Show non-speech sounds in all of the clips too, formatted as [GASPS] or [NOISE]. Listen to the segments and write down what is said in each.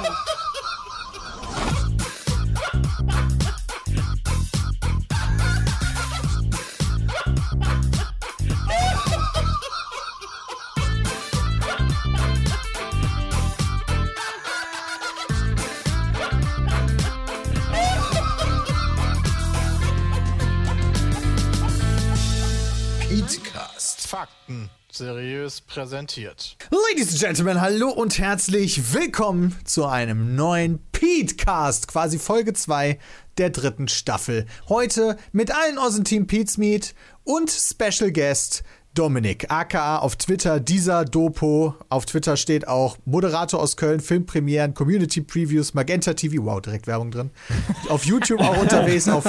Okay. Seriös präsentiert. Ladies and Gentlemen, hallo und herzlich willkommen zu einem neuen Petecast, quasi Folge 2 der dritten Staffel. Heute mit allen aus dem Team Pete's Meet und Special Guest Dominik, aka auf Twitter dieser Dopo. Auf Twitter steht auch Moderator aus Köln, Filmpremieren, Community Previews, Magenta TV, wow, direkt Werbung drin. auf YouTube auch unterwegs auf,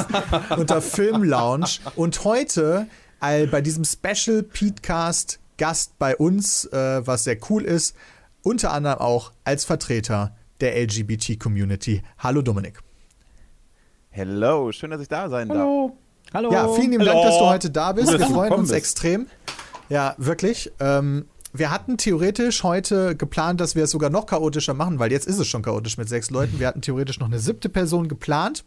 unter Film Lounge. Und heute all bei diesem Special Petecast Gast bei uns, äh, was sehr cool ist, unter anderem auch als Vertreter der LGBT-Community. Hallo Dominik. Hello, schön, dass ich da sein Hallo. Hallo. Ja, vielen lieben Hallo. Dank, dass du heute da bist. Gut, Wir freuen uns bist. extrem. Ja, wirklich. Ähm, wir hatten theoretisch heute geplant, dass wir es sogar noch chaotischer machen, weil jetzt ist es schon chaotisch mit sechs Leuten. Wir hatten theoretisch noch eine siebte Person geplant.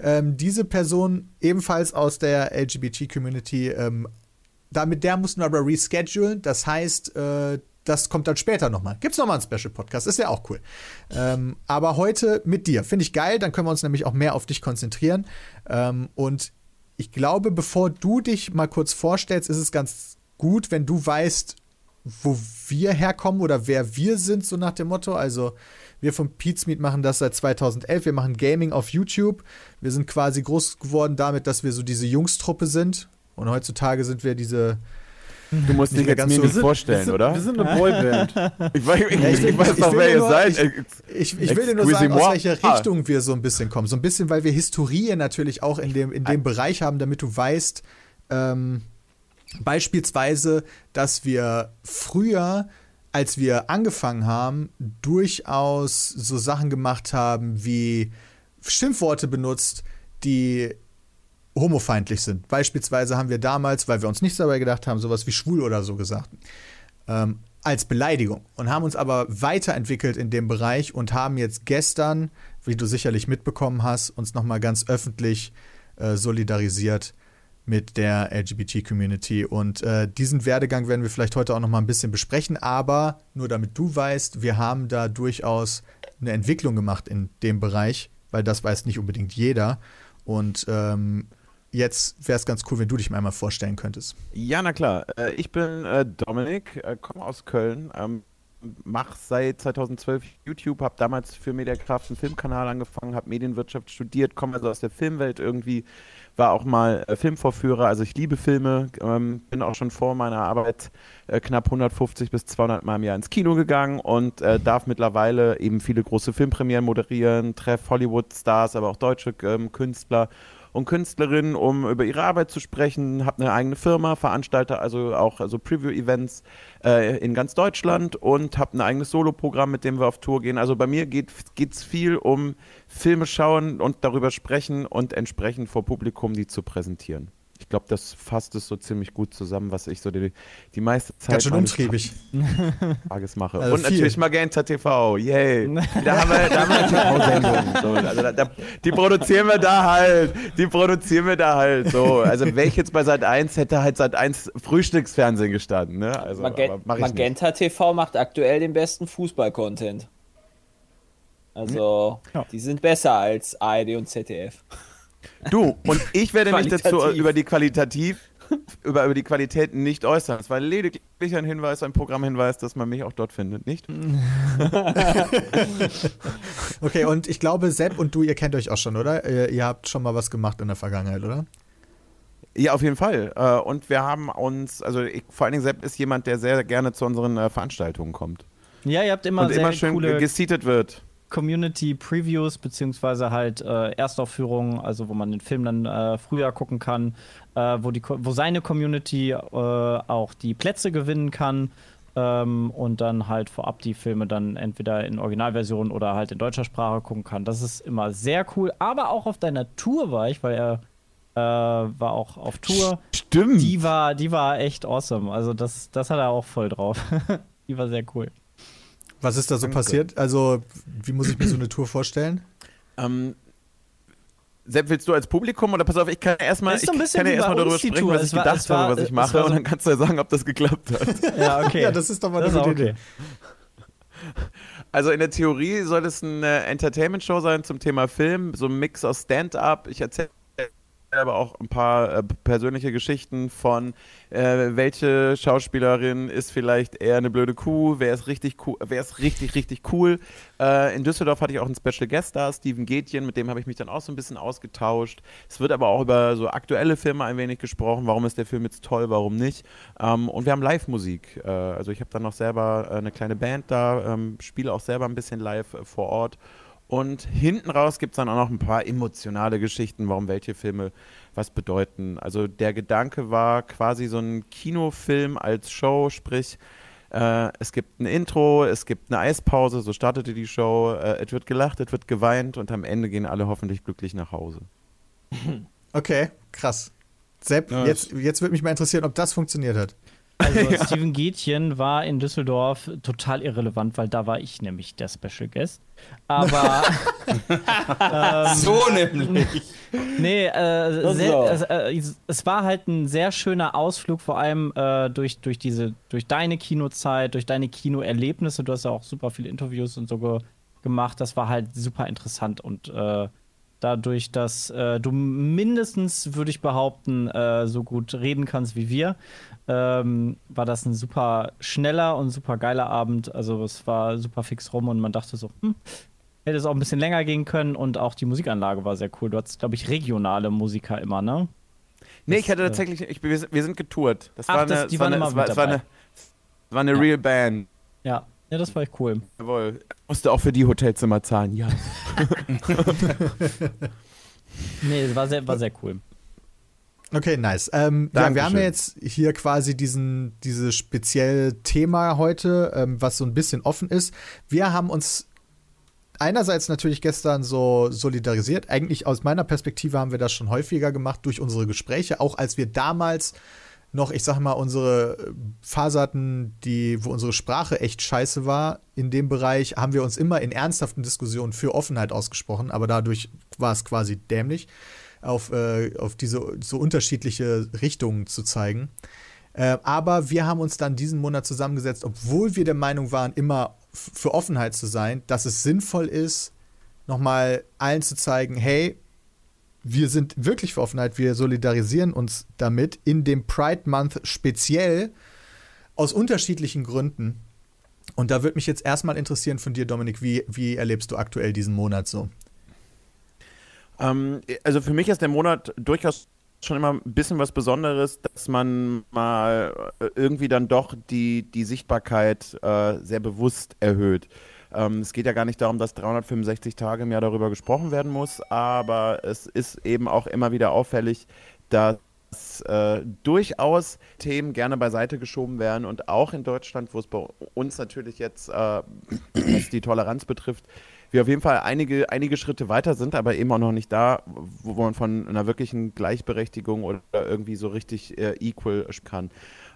Ähm, diese Person ebenfalls aus der LGBT-Community, ähm, da mit der mussten wir aber reschedulen. Das heißt, äh, das kommt dann später nochmal. Gibt's nochmal einen Special-Podcast, ist ja auch cool. Ähm, aber heute mit dir. Finde ich geil, dann können wir uns nämlich auch mehr auf dich konzentrieren. Ähm, und ich glaube, bevor du dich mal kurz vorstellst, ist es ganz gut, wenn du weißt, wo wir herkommen oder wer wir sind, so nach dem Motto. Also, wir von Pete's Meet machen das seit 2011. Wir machen Gaming auf YouTube. Wir sind quasi groß geworden damit, dass wir so diese Jungstruppe sind. Und heutzutage sind wir diese. Du musst dich jetzt ganz mir so- nicht vorstellen, sind, oder? Wir sind eine Boyband. [LAUGHS] ich, weiß- ich, ich, will- weiß will wer ihr nur- seid. Ich, ich, ich will dir nur sagen, aus Excusez-moi. welcher Richtung wir so ein bisschen kommen. So ein bisschen, weil wir Historie natürlich auch in dem, in dem Bereich haben, damit du weißt, ähm, beispielsweise, dass wir früher, als wir angefangen haben, durchaus so Sachen gemacht haben, wie Schimpfworte benutzt, die homofeindlich sind. Beispielsweise haben wir damals, weil wir uns nichts dabei gedacht haben, sowas wie schwul oder so gesagt. Ähm, als Beleidigung und haben uns aber weiterentwickelt in dem Bereich und haben jetzt gestern, wie du sicherlich mitbekommen hast, uns nochmal ganz öffentlich äh, solidarisiert mit der LGBT-Community. Und äh, diesen Werdegang werden wir vielleicht heute auch nochmal ein bisschen besprechen, aber nur damit du weißt, wir haben da durchaus eine Entwicklung gemacht in dem Bereich, weil das weiß nicht unbedingt jeder. Und ähm, jetzt wäre es ganz cool, wenn du dich mal einmal vorstellen könntest. Ja, na klar. Äh, Ich bin äh, Dominik, äh, komme aus Köln, ähm, mache seit 2012 YouTube, habe damals für Mediakraft einen Filmkanal angefangen, habe Medienwirtschaft studiert, komme also aus der Filmwelt irgendwie, war auch mal Filmvorführer, also ich liebe Filme, ähm, bin auch schon vor meiner Arbeit knapp 150 bis 200 Mal im Jahr ins Kino gegangen und darf mittlerweile eben viele große Filmpremieren moderieren, treffe Hollywood-Stars, aber auch deutsche ähm, Künstler und Künstlerinnen, um über ihre Arbeit zu sprechen. Habe eine eigene Firma, veranstalte also auch also Preview-Events äh, in ganz Deutschland und habe ein eigenes Soloprogramm, mit dem wir auf Tour gehen. Also bei mir geht es viel um Filme schauen und darüber sprechen und entsprechend vor Publikum die zu präsentieren. Ich glaube, das fasst es so ziemlich gut zusammen, was ich so die, die meiste Zeit Ganz schön meines umtriebig. Tages mache. Also und viel. natürlich Magenta TV, yay. [LAUGHS] Da haben wir, da haben wir TV-Sendungen. So, also da, da, die produzieren wir da halt. Die produzieren wir da halt. So. Also wäre ich jetzt bei Sat 1, hätte halt Sat 1 Frühstücksfernsehen gestanden. Ne? Also, Magen ich nicht. Magenta TV macht aktuell den besten Fußball-Content. Also, Ja. die sind besser als ARD und ZDF. Du, und ich werde mich dazu über die Qualitativ, über, über die Qualität nicht äußern. Es war lediglich ein Hinweis, ein Programmhinweis, dass man mich auch dort findet, nicht? [LAUGHS] Okay, und ich glaube, Sepp und du, ihr kennt euch auch schon, oder? Ihr, ihr habt schon mal was gemacht in der Vergangenheit, oder? Ja, auf jeden Fall. Äh, Und wir haben uns, also ich, vor allen Dingen Sepp ist jemand, der sehr gerne zu unseren äh, Veranstaltungen kommt. Ja, ihr habt immer und sehr immer schön coole geseatet wird. Community-Previews, beziehungsweise halt äh, Erstaufführungen, also wo man den Film dann äh, früher gucken kann, äh, wo, die, wo seine Community äh, auch die Plätze gewinnen kann ähm, und dann halt vorab die Filme dann entweder in Originalversion oder halt in deutscher Sprache gucken kann. Das ist immer sehr cool. Aber auch auf deiner Tour war ich, weil er äh, war auch auf Tour. Stimmt. Die war, die war echt awesome. Also das, das hat er auch voll drauf. [LAUGHS] die war sehr cool. Was ist da so Danke. passiert? Also, Wie muss ich mir so eine Tour vorstellen? Ähm, Sepp, willst du als Publikum oder pass auf, ich kann erstmal ich kann ja erstmal darüber sprechen, Tour. was ich war- gedacht war- habe, was ich mache so- und dann kannst du ja sagen, ob das geklappt hat. [LAUGHS] Ja, okay. Ja, das ist doch mal das eine gute okay. Idee. [LAUGHS] Also in der Theorie soll es eine Entertainment-Show sein zum Thema Film, so ein Mix aus Stand-up. Ich erzähle aber auch ein paar äh, persönliche Geschichten von, äh, welche Schauspielerin ist vielleicht eher eine blöde Kuh, wer ist richtig cool, wer ist richtig, richtig cool. Äh, in Düsseldorf hatte ich auch einen Special Guest da, Steven Gätjen, mit dem habe ich mich dann auch so ein bisschen ausgetauscht. Es wird aber auch über so aktuelle Filme ein wenig gesprochen, warum ist der Film jetzt toll, warum nicht. Ähm, und wir haben Live-Musik. Äh, also ich habe dann noch selber äh, eine kleine Band da, ähm, spiele auch selber ein bisschen live äh, vor Ort. Und hinten raus gibt es dann auch noch ein paar emotionale Geschichten, warum welche Filme was bedeuten. Also der Gedanke war quasi so ein Kinofilm als Show, sprich, äh, es gibt ein Intro, es gibt eine Eispause, so startete die Show, äh, es wird gelacht, es wird geweint und am Ende gehen alle hoffentlich glücklich nach Hause. Okay, krass. Sepp, Ja, jetzt, jetzt würde mich mal interessieren, ob das funktioniert hat. Also [LAUGHS] Steven Gätjen war in Düsseldorf total irrelevant, weil da war ich nämlich der Special Guest. Aber [LAUGHS] ähm, So nämlich. nee, äh, sehr, äh, es- es war halt ein sehr schöner Ausflug, vor allem äh, durch, durch diese, durch deine Kinozeit, durch deine Kinoerlebnisse. Du hast ja auch super viele Interviews und so ge gemacht. Das war halt super interessant und äh, dadurch, dass äh, du mindestens, würde ich behaupten, äh, so gut reden kannst wie wir, ähm, war das ein super schneller und super geiler Abend. Also es war super fix rum und man dachte so, hm, hätte es auch ein bisschen länger gehen können und auch die Musikanlage war sehr cool. Du hattest, glaube ich, regionale Musiker immer, ne? Nee, ich hatte äh, tatsächlich, ich, wir, sind- getourt. Das Ach, war das- eine, die es war waren eine, immer war, war eine, war eine Ja. Real Band. Ja. Ja, das war echt cool. Jawohl. Musste auch für die Hotelzimmer zahlen, ja. [LAUGHS] Nee, es war sehr, war sehr cool. Okay, nice. Ähm, ja, wir haben ja jetzt hier quasi diesen, dieses spezielle Thema heute, ähm, was so ein bisschen offen ist. Wir haben uns einerseits natürlich gestern so solidarisiert. Eigentlich aus meiner Perspektive haben wir das schon häufiger gemacht durch unsere Gespräche, auch als wir damals noch, ich sag mal, unsere äh, Phase die, wo unsere Sprache echt scheiße war. In dem Bereich haben wir uns immer in ernsthaften Diskussionen für Offenheit ausgesprochen, aber dadurch war es quasi dämlich, auf, äh, auf diese so unterschiedliche Richtungen zu zeigen. Äh, aber wir haben uns dann diesen Monat zusammengesetzt, obwohl wir der Meinung waren, immer für Offenheit zu sein, dass es sinnvoll ist, nochmal allen zu zeigen, hey, wir sind wirklich für Offenheit, wir solidarisieren uns damit in dem Pride Month speziell aus unterschiedlichen Gründen. Und da würde mich jetzt erstmal interessieren von dir, Dominik, wie, wie erlebst du aktuell diesen Monat so? Ähm, also für mich ist der Monat durchaus schon immer ein bisschen was Besonderes, dass man mal äh, irgendwie dann doch die, die Sichtbarkeit äh, sehr bewusst erhöht. Ähm, es geht ja gar nicht darum, dass 365 Tage im Jahr darüber gesprochen werden muss, aber es ist eben auch immer wieder auffällig, dass äh, durchaus Themen gerne beiseite geschoben werden und auch in Deutschland, wo es bei uns natürlich jetzt, äh, was die Toleranz betrifft, wir auf jeden Fall einige, einige Schritte weiter sind, aber eben auch noch nicht da, wo man von einer wirklichen Gleichberechtigung oder irgendwie so richtig äh, equal kann.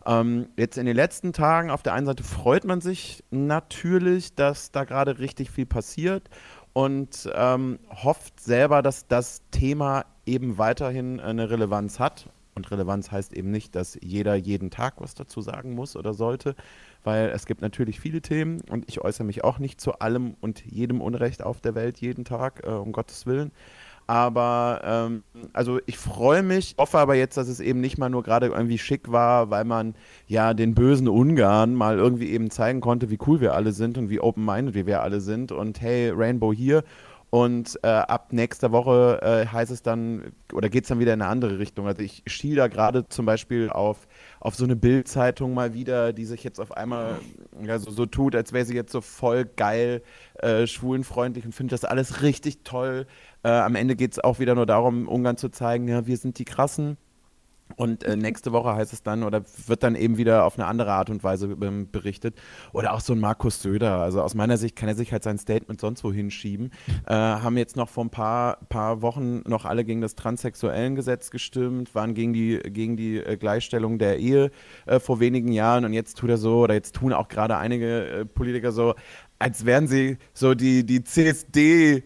Ähm, jetzt in den letzten Tagen, auf der einen Seite freut man sich natürlich, dass da gerade richtig viel passiert und ähm, hofft selber, dass das Thema eben weiterhin eine Relevanz hat. Und Relevanz heißt eben nicht, dass jeder jeden Tag was dazu sagen muss oder sollte, weil es gibt natürlich viele Themen und ich äußere mich auch nicht zu allem und jedem Unrecht auf der Welt jeden Tag, äh, um Gottes Willen. Aber ähm, also ich freue mich, hoffe aber jetzt, dass es eben nicht mal nur gerade irgendwie schick war, weil man ja den bösen Ungarn mal irgendwie eben zeigen konnte, wie cool wir alle sind und wie open-minded wir alle sind und hey, Rainbow hier. Und äh, ab nächster Woche äh, heißt es dann, oder geht es dann wieder in eine andere Richtung. Also ich schiel da gerade zum Beispiel auf, auf so eine Bildzeitung mal wieder, die sich jetzt auf einmal ja, so, so tut, als wäre sie jetzt so voll geil, äh, schwulenfreundlich und findet das alles richtig toll. Äh, am Ende geht es auch wieder nur darum, Ungarn zu zeigen, ja, wir sind die Krassen. Und äh, nächste Woche heißt es dann oder wird dann eben wieder auf eine andere Art und Weise ähm, berichtet. Oder auch so ein Markus Söder. Also aus meiner Sicht kann er sich halt sein Statement sonst wo hinschieben. [LAUGHS] Äh, haben jetzt noch vor ein paar, paar Wochen noch alle gegen das Transsexuellengesetz gestimmt, waren gegen die, gegen die äh, Gleichstellung der Ehe äh, vor wenigen Jahren. Und jetzt tut er so, oder jetzt tun auch gerade einige äh, Politiker so, als wären sie so die, die CSD-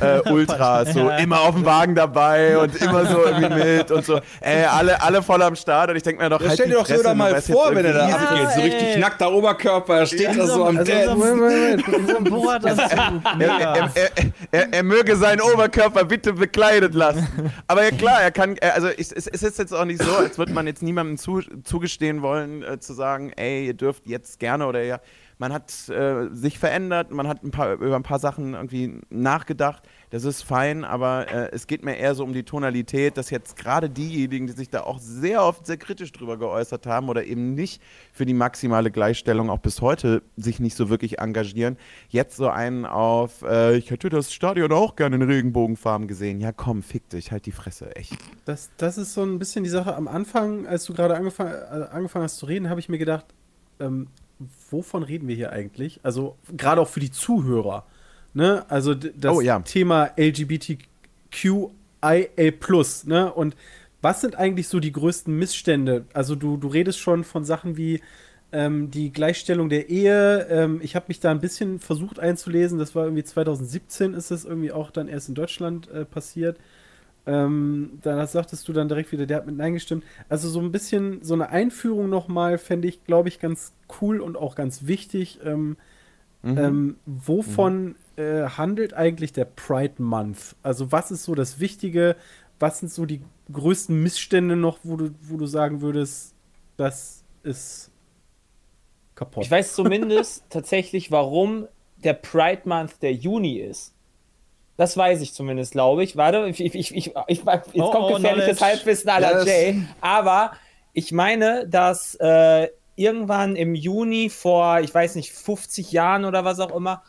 äh, [LAUGHS] Ultras, so immer auf dem Wagen dabei und immer so irgendwie [LAUGHS] mit und so, ey, alle, alle voll am Start und ich denke mir doch, Ja, halt stell dir doch Fresse, Söder du mal vor, wenn er da irgendwie- abgeht. So ey. richtig nackter Oberkörper, er steht da so am also so-. So. Er, möge seinen Oberkörper bitte bekleidet lassen. Aber ja klar, er kann, er- also es ist jetzt auch nicht so, als würde man jetzt niemandem zu, zugestehen wollen, äh, zu sagen, ey, ihr dürft jetzt gerne oder ja. Man hat äh, sich verändert, man hat ein paar, über ein paar Sachen irgendwie nachgedacht. Das ist fein, aber äh, es geht mir eher so um die Tonalität, dass jetzt gerade diejenigen, die sich da auch sehr oft sehr kritisch drüber geäußert haben oder eben nicht für die maximale Gleichstellung auch bis heute sich nicht so wirklich engagieren, jetzt so einen auf, äh, ich hätte das Stadion auch gerne in Regenbogenfarben gesehen. Ja komm, fick dich, halt die Fresse, echt. Das, das ist so ein bisschen die Sache. Am Anfang, als du gerade angefangen, äh, angefangen hast zu reden, habe ich mir gedacht, ähm, wovon reden wir hier eigentlich? Also gerade auch für die Zuhörer. Ne? Also das Oh, ja. Thema LGBTQIA+. Ne? Und was sind eigentlich so die größten Missstände? Also du, du redest schon von Sachen wie ähm, die Gleichstellung der Ehe. Ähm, ich habe mich da ein bisschen versucht einzulesen. Das war irgendwie 2017 ist es irgendwie auch dann erst in Deutschland äh, passiert. Ähm, dann sagtest du dann direkt wieder, der hat mit Nein gestimmt. Also so ein bisschen so eine Einführung nochmal fände ich, glaube ich, ganz cool und auch ganz wichtig. Ähm, ähm, wovon äh, handelt eigentlich der Pride Month? Also was ist so das Wichtige? Was sind so die größten Missstände noch, wo du, wo du sagen würdest, das ist kaputt? Ich weiß zumindest [LAUGHS] tatsächlich, warum der Pride Month der Juni ist. Das weiß ich zumindest, glaube ich. Warte, ich, ich, ich, ich, ich, jetzt Oh, kommt oh, gefährliches. Halbwissen la Yes. Jay. Aber ich meine, dass äh, irgendwann im Juni vor, ich weiß nicht, 50 Jahren oder was auch immer,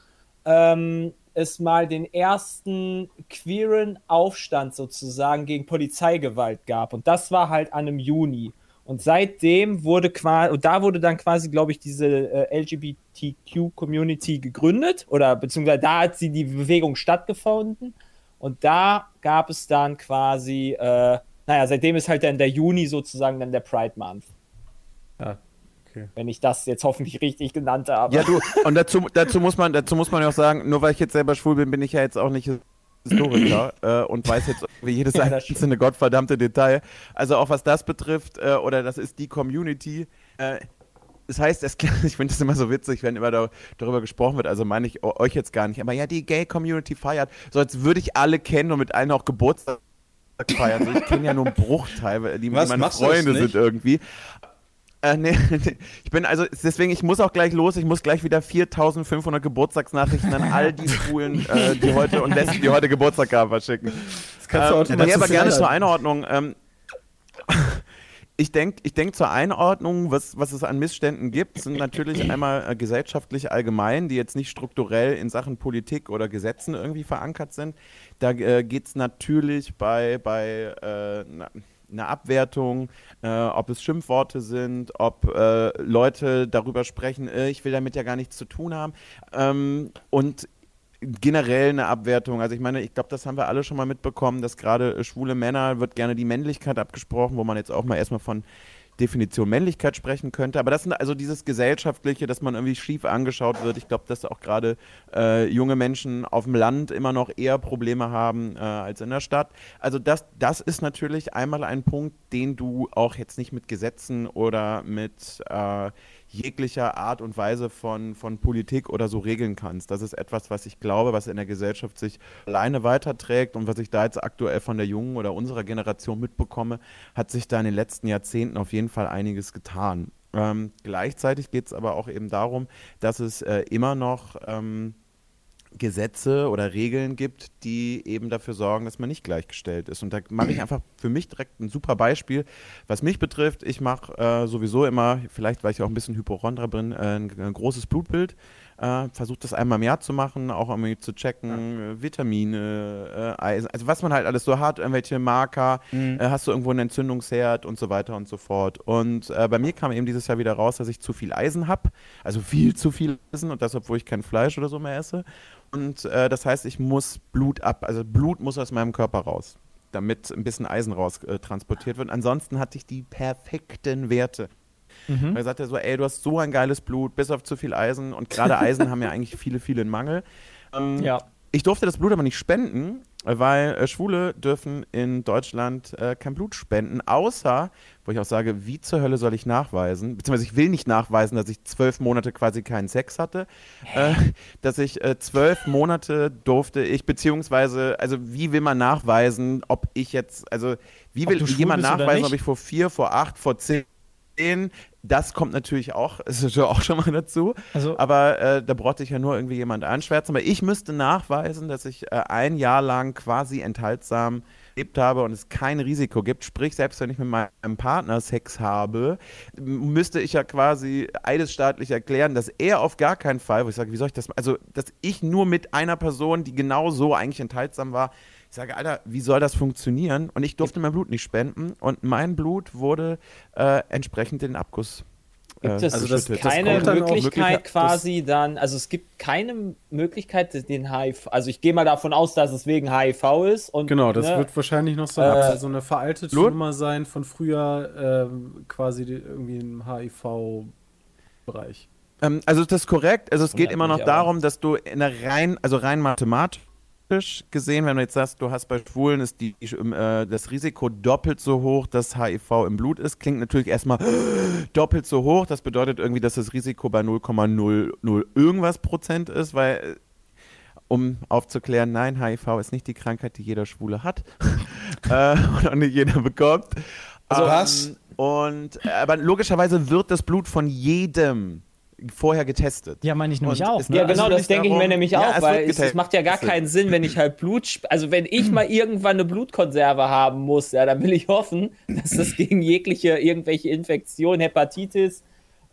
ähm, es mal den ersten queeren Aufstand sozusagen gegen Polizeigewalt gab. Und das war halt an einem Juni. Und seitdem wurde quasi, und da wurde dann quasi, glaube ich, diese äh, LGBTQ-Community gegründet, oder beziehungsweise da hat sie die Bewegung stattgefunden. Und da gab es dann quasi, äh, naja, seitdem ist halt dann der Juni sozusagen dann der Pride Month. Ja, okay. Wenn ich das jetzt hoffentlich richtig genannt habe. Ja, du, und dazu, dazu, muss man, dazu muss man ja auch sagen, nur weil ich jetzt selber schwul bin, bin ich ja jetzt auch nicht Historiker äh, und weiß jetzt wie jedes Ja, einzelne gottverdammte Detail. Also auch was das betrifft, äh, oder das ist die Community. Äh, das heißt, es, [LAUGHS] ich finde es immer so witzig, wenn immer da, darüber gesprochen wird, also meine ich euch jetzt gar nicht, aber ja, die Gay-Community feiert, so als würde ich alle kennen und mit allen auch Geburtstag feiern. So, ich kenne ja nur einen Bruchteil, die Was, meine Freunde sind irgendwie. Äh, nee, [LAUGHS] nee, ich bin also, deswegen, ich muss auch gleich los, ich muss gleich wieder 4500 Geburtstagsnachrichten an all die [LAUGHS] Schwulen, äh, die heute und Lesben, die heute Geburtstag haben, verschicken. Das kannst du Ähm, automatisch nee, aber gerne zur Einordnung. Ähm, [LAUGHS] ich denke ich denk zur Einordnung, was, was es an Missständen gibt, sind natürlich einmal äh, gesellschaftlich allgemein, die jetzt nicht strukturell in Sachen Politik oder Gesetzen irgendwie verankert sind. Da äh, geht es natürlich bei, bei äh, na, einer Abwertung, äh, ob es Schimpfworte sind, ob äh, Leute darüber sprechen, äh, ich will damit ja gar nichts zu tun haben. Ähm, und generell eine Abwertung. Also ich meine, ich glaube, das haben wir alle schon mal mitbekommen, dass gerade äh, schwule Männer wird gerne die Männlichkeit abgesprochen, wo man jetzt auch mal erstmal von Definition Männlichkeit sprechen könnte. Aber das sind also dieses Gesellschaftliche, dass man irgendwie schief angeschaut wird. Ich glaube, dass auch gerade äh, junge Menschen auf dem Land immer noch eher Probleme haben äh, als in der Stadt. Also das, das ist natürlich einmal ein Punkt, den du auch jetzt nicht mit Gesetzen oder mit äh, jeglicher Art und Weise von, von Politik oder so regeln kannst. Das ist etwas, was ich glaube, was in der Gesellschaft sich alleine weiterträgt und was ich da jetzt aktuell von der jungen oder unserer Generation mitbekomme, hat sich da in den letzten Jahrzehnten auf jeden Fall einiges getan. Ähm, gleichzeitig geht es aber auch eben darum, dass es äh, immer noch ähm, Gesetze oder Regeln gibt, die eben dafür sorgen, dass man nicht gleichgestellt ist. Und da mache ich einfach für mich direkt ein super Beispiel, was mich betrifft. Ich mache äh, sowieso immer, vielleicht weil ich auch ein bisschen Hypochondra bin, äh, ein, ein großes Blutbild. Äh, versucht das einmal im Jahr zu machen, auch irgendwie zu checken, äh, Vitamine, äh, Eisen, also was man halt alles so hat, irgendwelche Marker, Mhm. äh, hast du irgendwo einen Entzündungsherd und so weiter und so fort. Und bei mir kam eben dieses Jahr wieder raus, dass ich zu viel Eisen habe, also viel zu viel Eisen und das, obwohl ich kein Fleisch oder so mehr esse. Und äh, das heißt, ich muss Blut ab, also Blut muss aus meinem Körper raus, damit ein bisschen Eisen raus äh, transportiert wird. Ansonsten hatte ich die perfekten Werte. Mhm. Da sagt er so, ey, du hast so ein geiles Blut, bis auf zu viel Eisen. Und gerade Eisen [LAUGHS] haben ja eigentlich viele, viele in Mangel. Ähm, Ja. Ich durfte das Blut aber nicht spenden, weil äh, Schwule dürfen in Deutschland äh, kein Blut spenden, außer, wo ich auch sage, wie zur Hölle soll ich nachweisen, beziehungsweise ich will nicht nachweisen, dass ich zwölf Monate quasi keinen Sex hatte, äh, [LAUGHS] dass ich äh, zwölf Monate durfte ich, beziehungsweise, also wie will man nachweisen, ob ich jetzt, also wie will jemand nachweisen, ob ich vor vier, vor acht, vor zehn das kommt natürlich auch, ist natürlich auch schon mal dazu. Also- aber äh, da brauchte ich ja nur irgendwie jemand anschwärzen. Aber ich müsste nachweisen, dass ich äh, ein Jahr lang quasi enthaltsam gelebt habe und es kein Risiko gibt. Sprich, selbst wenn ich mit meinem Partner Sex habe, müsste ich ja quasi eidesstaatlich erklären, dass er auf gar keinen Fall, wo ich sage, wie soll ich das, also dass ich nur mit einer Person, die genau so eigentlich enthaltsam war, ich sage, Alter, wie soll das funktionieren? Und ich durfte mein Blut nicht spenden und mein Blut wurde äh, entsprechend in den Abguss. Gibt äh, es also das- geschüttet. das keine Möglichkeit wirklich- quasi dann, also es gibt keine Möglichkeit, den HIV, also ich gehe mal davon aus, dass es wegen HIV ist und Genau, das ne, wird wahrscheinlich noch so, Äh, so eine veraltete Blut? Nummer sein von früher, ähm, quasi irgendwie im HIV-Bereich. Ähm, also das ist korrekt. Also es geht immer noch darum, dass du in der rein, also rein mathematisch gesehen, wenn du jetzt sagst, du hast bei Schwulen ist die, äh, das Risiko doppelt so hoch, dass HIV im Blut ist, klingt natürlich erstmal [GASPS] doppelt so hoch. Das bedeutet irgendwie, dass das Risiko bei 0,00 irgendwas Prozent ist, weil äh, um aufzuklären, nein, HIV ist nicht die Krankheit, die jeder Schwule hat [LAUGHS] äh, und auch nicht jeder bekommt. Also Ähm, was? Und äh, aber logischerweise wird das Blut von jedem vorher getestet. Ja, meine ich nämlich Und auch. Ne? Ja, Also genau, will das denke ich mir nämlich Ja, auch, weil es, es macht ja gar keinen Sinn, wenn ich halt Blut, also wenn ich mal [CLEARS THROAT] irgendwann eine Blutkonserve haben muss, ja, dann will ich hoffen, [LAUGHS] dass das gegen jegliche, irgendwelche Infektionen, Hepatitis, äh,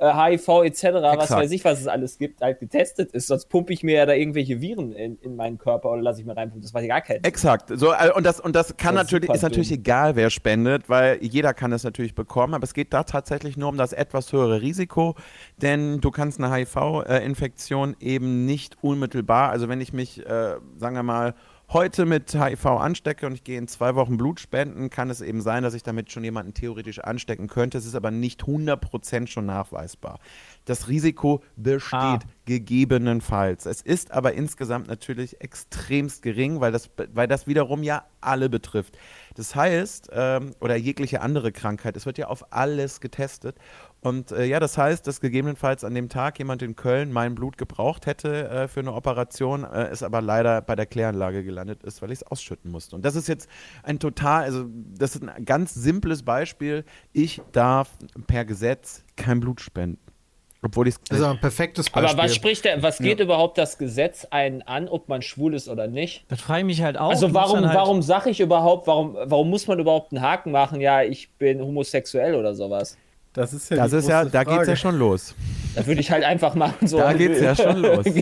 HIV etc., was Exakt. weiß ich, was es alles gibt, halt getestet ist. Sonst pumpe ich mir ja da irgendwelche Viren in, in meinen Körper oder lasse ich mir reinpumpen. Das macht ja gar Sinn. Exakt. So, äh, und das, und das kann Das ist natürlich, super ist natürlich egal, wer spendet, weil jeder kann es natürlich bekommen, aber es geht da tatsächlich nur um das etwas höhere Risiko, denn du kannst eine HIV-Infektion eben nicht unmittelbar, also wenn ich mich, äh, sagen wir mal, heute mit HIV anstecke und ich gehe in zwei Wochen Blut spenden, kann es eben sein, dass ich damit schon jemanden theoretisch anstecken könnte. Es ist aber nicht 100% schon nachweisbar. Das Risiko besteht Ah. gegebenenfalls. Es ist aber insgesamt natürlich extremst gering, weil das, weil das wiederum ja alle betrifft. Das heißt, ähm, oder jegliche andere Krankheit, es wird ja auf alles getestet. Und äh, ja, das heißt, dass gegebenenfalls an dem Tag jemand in Köln mein Blut gebraucht hätte äh, für eine Operation, äh, es aber leider bei der Kläranlage gelandet ist, weil ich es ausschütten musste. Und das ist jetzt ein total, also das ist ein ganz simples Beispiel. Ich darf per Gesetz kein Blut spenden. Obwohl ich es Das ist aber ein perfektes Beispiel. Aber was spricht der, was geht überhaupt das Gesetz einen an, ob man schwul ist oder nicht? Das frage ich mich halt auch. Also warum, halt, warum sage ich überhaupt, warum, warum muss man überhaupt einen Haken machen, ja, ich bin homosexuell oder sowas? Das ist ja Das ist ja, da geht es ja schon los. Da würde ich halt einfach machen. So Da geht's ja schon los. [LAUGHS]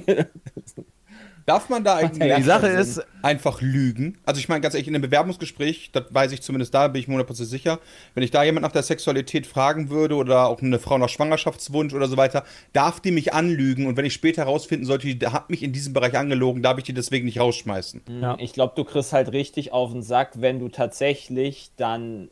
Darf man da eigentlich Die Sache ist, einfach lügen? Also ich meine ganz ehrlich, in einem Bewerbungsgespräch, das weiß ich zumindest da, bin ich mir 100% sicher, wenn ich da jemand nach der Sexualität fragen würde oder auch eine Frau nach Schwangerschaftswunsch oder so weiter, darf die mich anlügen und wenn ich später herausfinden sollte, die hat mich in diesem Bereich angelogen, darf ich die deswegen nicht rausschmeißen. Ja. Ich glaube, du kriegst halt richtig auf den Sack, wenn du tatsächlich dann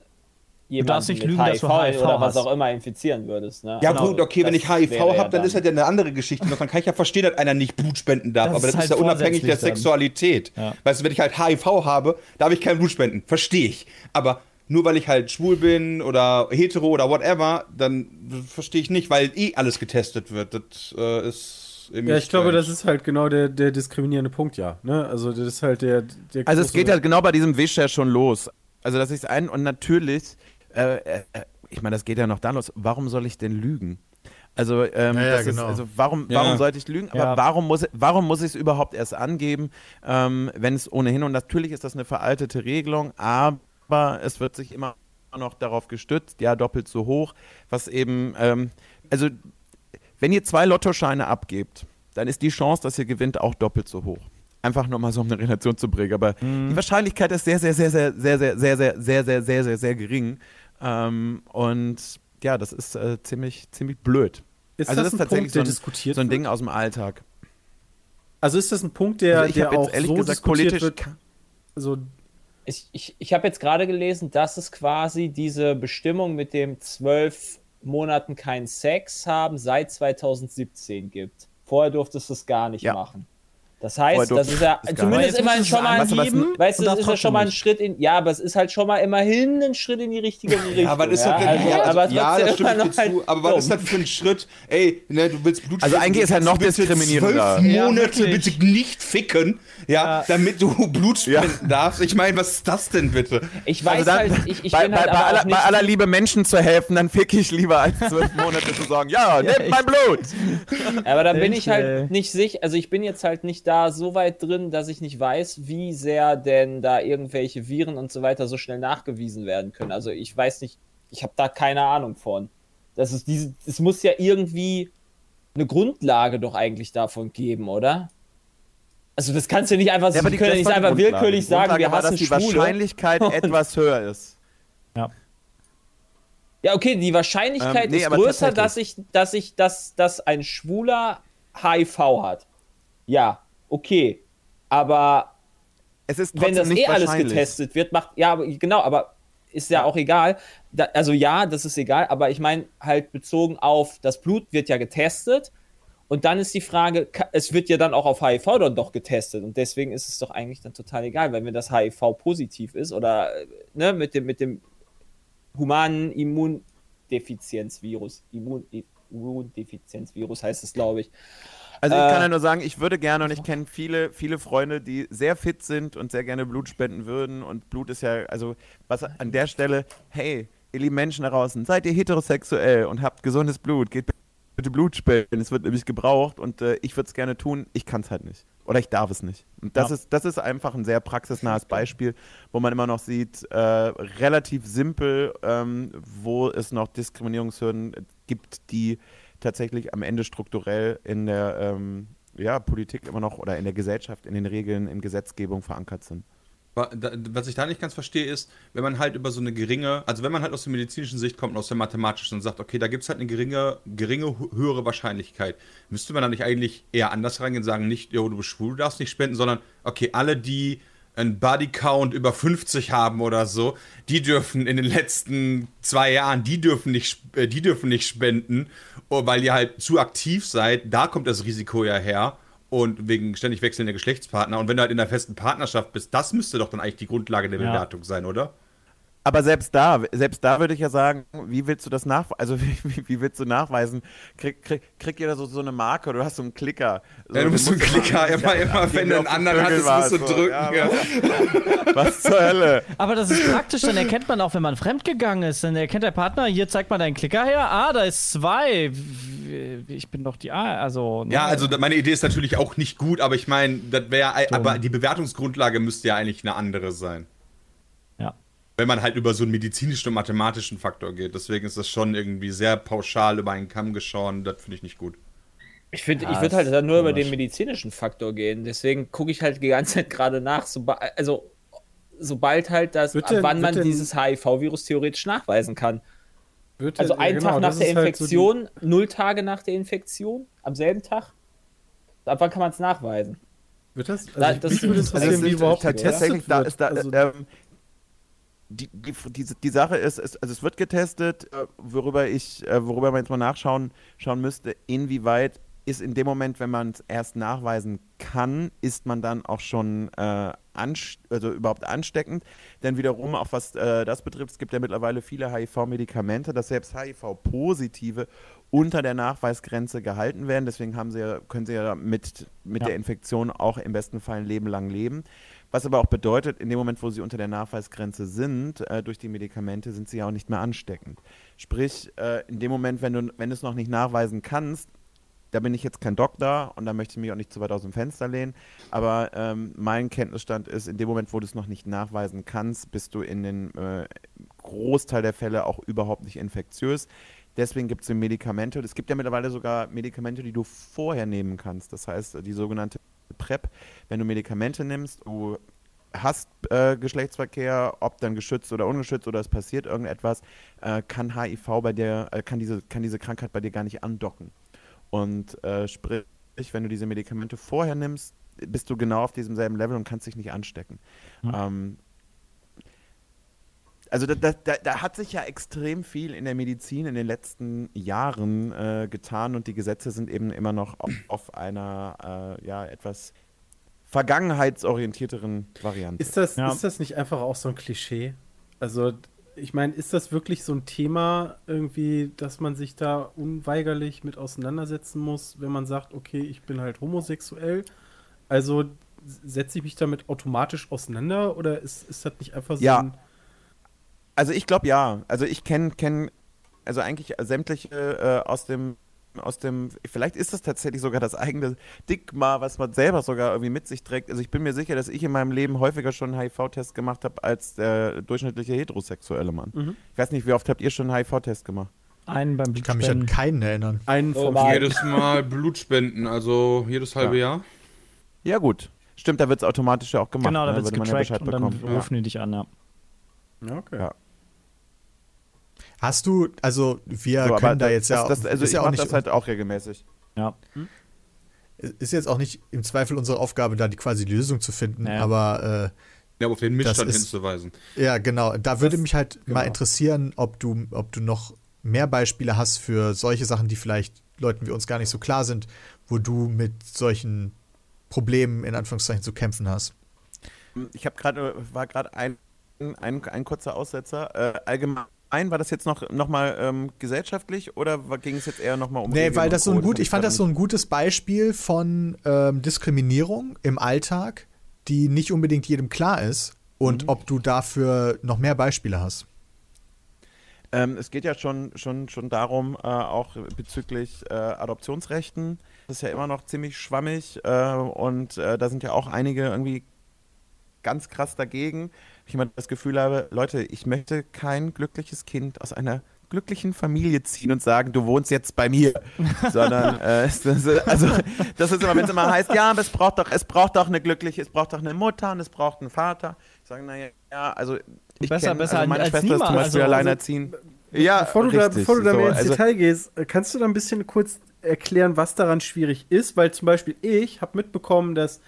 jemanden darfst nicht mit lügen, dass HIV, du HIV oder was auch immer infizieren würdest. Ne? Ja Also, gut, okay, wenn das ich HIV ja habe, dann ist das ja eine andere Geschichte. Dann kann ich ja verstehen, dass einer nicht Blut spenden darf, Das aber ist das ist halt ja unabhängig der dann. Sexualität. Ja. Weißt du, wenn ich halt HIV habe, darf ich kein Blut spenden. Verstehe ich. Aber nur weil ich halt schwul bin oder hetero oder whatever, dann verstehe ich nicht, weil eh alles getestet wird. Das äh, ist irgendwie Ja, ich glaube, strange. das ist halt genau der, der diskriminierende Punkt, ja. Ne? Also das ist halt der, der Also es geht ja genau bei diesem Wisch ja schon los. Also dass ich es ein und natürlich, äh, äh, ich meine, das geht ja noch dann los. Warum soll ich denn lügen? Also, ähm, Ja, ja, das genau. ist, also warum, Ja. warum sollte ich lügen? Aber Ja. warum muss, warum muss ich es überhaupt erst angeben, ähm, wenn es ohnehin, und natürlich ist das eine veraltete Regelung, aber es wird sich immer noch darauf gestützt, ja, doppelt so hoch, was eben, ähm, also wenn ihr zwei Lottoscheine abgebt dann ist die Chance, dass ihr gewinnt, auch doppelt so hoch. Einfach nur mal so um eine Relation zu bringen. Aber die Wahrscheinlichkeit ist sehr, sehr, sehr, sehr, sehr, sehr, sehr, sehr, sehr, sehr, sehr, sehr, sehr gering. Ähm, und ja, das ist äh, ziemlich, ziemlich blöd. Ist also das, das ist ein tatsächlich Punkt, der so ein- diskutiert So ein wird? Ding aus dem Alltag. Also ist das ein Punkt, der, Also ich der auch ehrlich so gesagt diskutiert politisch wird? Also, Ich, ich, ich habe jetzt gerade gelesen, dass es quasi diese Bestimmung mit dem zwölf Monaten keinen Sex haben seit 2017 gibt. Vorher durftest du es gar nicht Ja. machen. Das heißt, das ist ja gar zumindest immerhin schon mal angeben weißt du, das ist ja schon mal ein Schritt in, ja, aber es ist halt schon mal immerhin ein Schritt in die richtige Richtung. Ja, was ist das denn? Also, ja, aber ja, das ich noch halt zu. Aber was ist das für ein Schritt? Ey, ne, du willst Blut Also eigentlich ist er kannst noch diskriminierender. Zwölf Ja, Monate bitte nicht ficken, ja, damit du [LAUGHS] Blut Ja. spenden darfst. Ich meine, was ist das denn bitte? Ich weiß Also dann, halt, ich, ich bei, bin bei, halt bei, aber aller, auch nicht bei aller Liebe Menschen zu helfen, dann fick ich lieber als zwölf [LAUGHS] Monate zu sagen, ja, nehmt mein Blut. Aber da bin ich halt nicht sicher, also ich bin jetzt halt nicht da so weit drin, dass ich nicht weiß, wie sehr denn da irgendwelche Viren und so weiter so schnell nachgewiesen werden können. Also ich weiß nicht, ich habe da keine Ahnung von. Das ist diese, es muss ja irgendwie eine Grundlage doch eigentlich davon geben, oder? Also das kannst du nicht einfach, Ja, aber Sie die- können nicht einfach Grundlage. willkürlich Die sagen, Grundlage wir war, hassen dass die Schwule. Wahrscheinlichkeit [LAUGHS] etwas höher ist. Ja. Ja, okay, die Wahrscheinlichkeit Ähm, nee, ist größer, dass ich, dass ich, dass, dass ein Schwuler HIV hat. Ja, okay. Aber Es ist wenn das nicht eh alles getestet wird, macht, ja, aber, genau, aber ist ja auch egal. Da, also ja, das ist egal, aber ich meine halt bezogen auf, das Blut wird ja getestet und dann ist die Frage, es wird ja dann auch auf HIV dann doch getestet und deswegen ist es doch eigentlich dann total egal, wenn mir das HIV positiv ist oder ne, mit dem, mit dem humanen Immundefizienzvirus, Immun, Immundefizienzvirus heißt es, glaube ich. Also ich Äh, kann ja nur sagen, ich würde gerne und ich kenne viele, viele Freunde, die sehr fit sind und sehr gerne Blut spenden würden. Und Blut ist ja, also was an der Stelle, hey, ihr lieben Menschen da draußen, seid ihr heterosexuell und habt gesundes Blut, geht bitte Blut spenden. Es wird nämlich gebraucht und äh, ich würde es gerne tun, ich kann es halt nicht. Oder ich darf es nicht. Und das, Ja. ist, das ist einfach ein sehr praxisnahes Beispiel, wo man immer noch sieht, äh, relativ simpel, ähm, wo es noch Diskriminierungshürden gibt, die tatsächlich am Ende strukturell in der ähm, ja, Politik immer noch oder in der Gesellschaft, in den Regeln, in Gesetzgebung verankert sind. Wa- da- Was ich da nicht ganz verstehe, ist, wenn man halt über so eine geringe, also wenn man halt aus der medizinischen Sicht kommt und aus der mathematischen und sagt, okay, da gibt es halt eine geringe, geringe, hö- höhere Wahrscheinlichkeit, müsste man dann nicht eigentlich eher anders reingehen und sagen, nicht, jo, du bist schwul, du darfst nicht spenden, sondern, okay, alle, die einen Bodycount über 50 haben oder so, die dürfen in den letzten zwei Jahren, die dürfen nicht, äh, die dürfen nicht spenden, oh, weil ihr halt zu aktiv seid, da kommt das Risiko ja her und wegen ständig wechselnder Geschlechtspartner. Und wenn du halt in einer festen Partnerschaft bist, das müsste doch dann eigentlich die Grundlage der Ja. Bewertung sein, oder? Aber selbst da, selbst da würde ich ja sagen, wie willst du das nachweisen? Also [LAUGHS] wie, wie, wie willst du nachweisen? Krieg, krieg, krieg jeder so, so eine Marke oder du hast so einen Klicker? So, Ja, du musst so einen du Klicker machen. immer, immer, den wenn du einen anderen hattest, musst du so. drücken. Ja, Ja. [LAUGHS] Was zur Hölle? Aber das ist praktisch, dann erkennt man auch, wenn man fremdgegangen ist. Dann erkennt der Partner, hier zeigt man deinen Klicker her. Ah, da ist zwei. Ich bin doch die A. Also. ne? Ja, also meine Idee ist natürlich auch nicht gut, aber ich meine, das wäre, aber die Bewertungsgrundlage müsste ja eigentlich eine andere sein. Ja. Wenn man halt über so einen medizinischen und mathematischen Faktor geht. Deswegen ist das schon irgendwie sehr pauschal über einen Kamm geschoren. Das finde ich nicht gut. Ich, find, Ja, ich würde halt dann nur über den medizinischen Faktor gehen. Deswegen gucke ich halt die ganze Zeit gerade nach. Soba also, sobald halt das, Wird ab wann wird man dieses HIV-Virus theoretisch nachweisen kann. Wird Also ja, einen genau, Tag nach das der ist halt so die- Infektion, null Tage nach der Infektion, am selben Tag. Ab wann kann man es nachweisen? Wird das? Also Da- ich- das- mich würde also interessieren, es wie ist überhaupt tatsächlich- getestet Tatsächlich, da wird. ist da, also, ähm, die, die, die, die Sache ist, ist, also es wird getestet, worüber ich, äh, worüber man jetzt mal nachschauen schauen müsste, inwieweit ist in dem Moment, wenn man es erst nachweisen kann, ist man dann auch schon äh, also überhaupt ansteckend. Denn wiederum, auch was äh, das betrifft, es gibt ja mittlerweile viele HIV-Medikamente, dass selbst HIV-Positive unter der Nachweisgrenze gehalten werden. Deswegen haben sie ja, können sie ja mit, mit Ja. der Infektion auch im besten Fall ein Leben lang leben. Was aber auch bedeutet, in dem Moment, wo sie unter der Nachweisgrenze sind, äh, durch die Medikamente, sind sie ja auch nicht mehr ansteckend. Sprich, äh, in dem Moment, wenn du, wenn du es noch nicht nachweisen kannst, da bin ich jetzt kein Doktor und da möchte ich mich auch nicht zu weit aus dem Fenster lehnen, aber ähm, mein Kenntnisstand ist, in dem Moment, wo du es noch nicht nachweisen kannst, bist du in den äh, Großteil der Fälle auch überhaupt nicht infektiös. Deswegen gibt es Medikamente. Es gibt ja mittlerweile sogar Medikamente, die du vorher nehmen kannst. Das heißt, die sogenannte PrEP. Wenn du Medikamente nimmst, du hast äh, Geschlechtsverkehr, ob dann geschützt oder ungeschützt oder es passiert irgendetwas, äh, kann HIV bei dir, äh, kann, diese, kann diese Krankheit bei dir gar nicht andocken. Und äh, sprich, wenn du diese Medikamente vorher nimmst, bist du genau auf diesem selben Level und kannst dich nicht anstecken. Mhm. Ähm, also da, da, da, hat sich ja extrem viel in der Medizin in den letzten Jahren äh, getan und die Gesetze sind eben immer noch auf, auf einer äh, ja, etwas vergangenheitsorientierteren Variante. Ist das, ja. ist das nicht einfach auch so ein Klischee? Also, ich meine, ist das wirklich so ein Thema irgendwie, dass man sich da unweigerlich mit auseinandersetzen muss, wenn man sagt, okay, ich bin halt homosexuell? Also setze ich mich damit automatisch auseinander oder ist, ist das nicht einfach so ja. ein also ich glaube ja. Also ich kenne kenn, also eigentlich sämtliche äh, aus dem aus dem, vielleicht ist das tatsächlich sogar das eigene Stigma, was man selber sogar irgendwie mit sich trägt. Also ich bin mir sicher, dass ich in meinem Leben häufiger schon einen HIV-Test gemacht habe als der durchschnittliche heterosexuelle Mann. Mhm. Ich weiß nicht, wie oft habt ihr schon einen HIV-Test gemacht? Einen beim Blutspenden. Ich kann mich an keinen erinnern. Einen vom oh, Jedes Mal Blutspenden, also jedes halbe ja. Jahr. Ja gut. Stimmt, da wird es automatisch ja auch gemacht. Genau, da ne? wird es getrackt ja und dann bekommen. rufen die dich an, ja. Ja, okay. Ja. Hast du, also wir so, können da jetzt das, ja. Das, also ich ja mache das halt auch regelmäßig. Ja. Hm? Ist jetzt auch nicht im Zweifel unsere Aufgabe, da die quasi Lösung zu finden, ja. aber äh, ja, auf den Missstand ist, hinzuweisen. Ja, genau. Da würde das, mich halt genau. mal interessieren, ob du, ob du noch mehr Beispiele hast für solche Sachen, die vielleicht Leuten wie uns gar nicht so klar sind, wo du mit solchen Problemen in Anführungszeichen zu kämpfen hast. Ich habe gerade, war gerade ein, ein, ein kurzer Aussetzer. Äh, allgemein ein? War das jetzt noch, noch mal ähm, gesellschaftlich oder ging es jetzt eher noch mal um Nee, weil das so ein gut, ich fand das so ein gutes Beispiel von ähm, Diskriminierung im Alltag, die nicht unbedingt jedem klar ist und mhm. ob du dafür noch mehr Beispiele hast. Ähm, es geht ja schon, schon, schon darum, äh, auch bezüglich äh, Adoptionsrechten. Das ist ja immer noch ziemlich schwammig äh, und äh, da sind ja auch einige irgendwie ganz krass dagegen ich immer das Gefühl habe, Leute, ich möchte kein glückliches Kind aus einer glücklichen Familie ziehen und sagen, du wohnst jetzt bei mir, [LAUGHS] sondern äh, also das ist immer, wenn es immer heißt, ja, aber es braucht doch, es braucht doch eine glückliche, es braucht doch eine Mutter und es braucht einen Vater. Ich sage, naja, ja, also ich besser, kenn, besser also meine als Schwester ist zum Beispiel also, alleinerziehend. Also, ja, bevor du, richtig, da, bevor du da mehr ins also, Detail gehst, kannst du da ein bisschen kurz erklären, was daran schwierig ist? Weil zum Beispiel ich habe mitbekommen, dass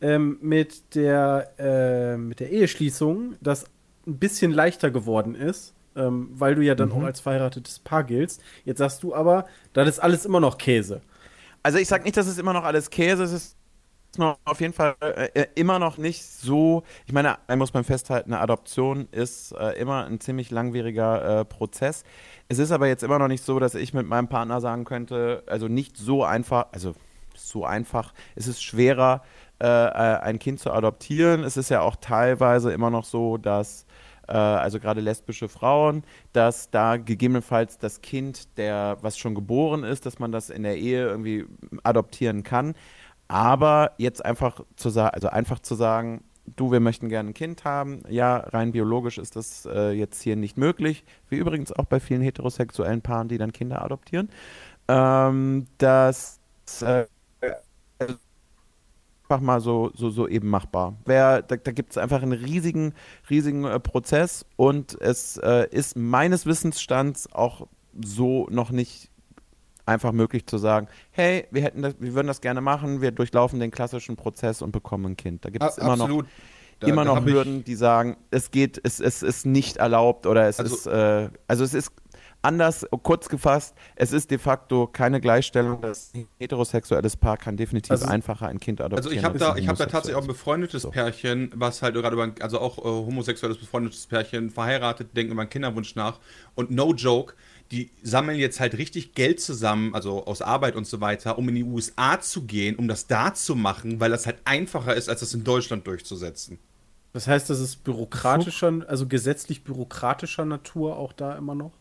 ähm, mit, der, äh, mit der Eheschließung das ein bisschen leichter geworden ist, ähm, weil du ja dann mhm. auch als verheiratetes Paar giltst. Jetzt sagst du aber, das ist alles immer noch Käse. Also ich sag nicht, dass es immer noch alles Käse ist. Es ist noch auf jeden Fall äh, äh immer noch nicht so. Ich meine, da muss man festhalten, eine Adoption ist äh, immer ein ziemlich langwieriger äh, Prozess. Es ist aber jetzt immer noch nicht so, dass ich mit meinem Partner sagen könnte, also nicht so einfach, also so einfach. Es ist schwerer, äh, äh, ein Kind zu adoptieren. Es ist ja auch teilweise immer noch so, dass äh, also gerade lesbische Frauen, dass da gegebenenfalls das Kind, der was schon geboren ist, dass man das in der Ehe irgendwie adoptieren kann. Aber jetzt einfach zu sagen, also einfach zu sagen, du, wir möchten gerne ein Kind haben. Ja, rein biologisch ist das äh, jetzt hier nicht möglich, wie übrigens auch bei vielen heterosexuellen Paaren, die dann Kinder adoptieren. Ähm, das äh, einfach mal so, so, so eben machbar. Wer, da da gibt es einfach einen riesigen, riesigen äh, Prozess und es äh, ist meines Wissensstands auch so noch nicht einfach möglich zu sagen, hey, wir hätten das, wir würden das gerne machen, wir durchlaufen den klassischen Prozess und bekommen ein Kind. Da gibt es immer noch da, immer noch Hürden, die sagen, es geht, es, es ist nicht erlaubt oder es also, ist, äh, also es ist Anders, kurz gefasst, es ist de facto keine Gleichstellung. Das heterosexuelles Paar kann definitiv also, einfacher ein Kind adoptieren. Also ich habe da, ich hab da tatsächlich auch ein befreundetes so. Pärchen, was halt gerade über, also auch äh, homosexuelles befreundetes Pärchen, verheiratet, denken über einen Kinderwunsch nach. Und no joke, die sammeln jetzt halt richtig Geld zusammen, also aus Arbeit und so weiter, um in die USA zu gehen, um das da zu machen, weil das halt einfacher ist, als das in Deutschland durchzusetzen. Das heißt, das ist bürokratischer, also gesetzlich bürokratischer Natur auch da immer noch?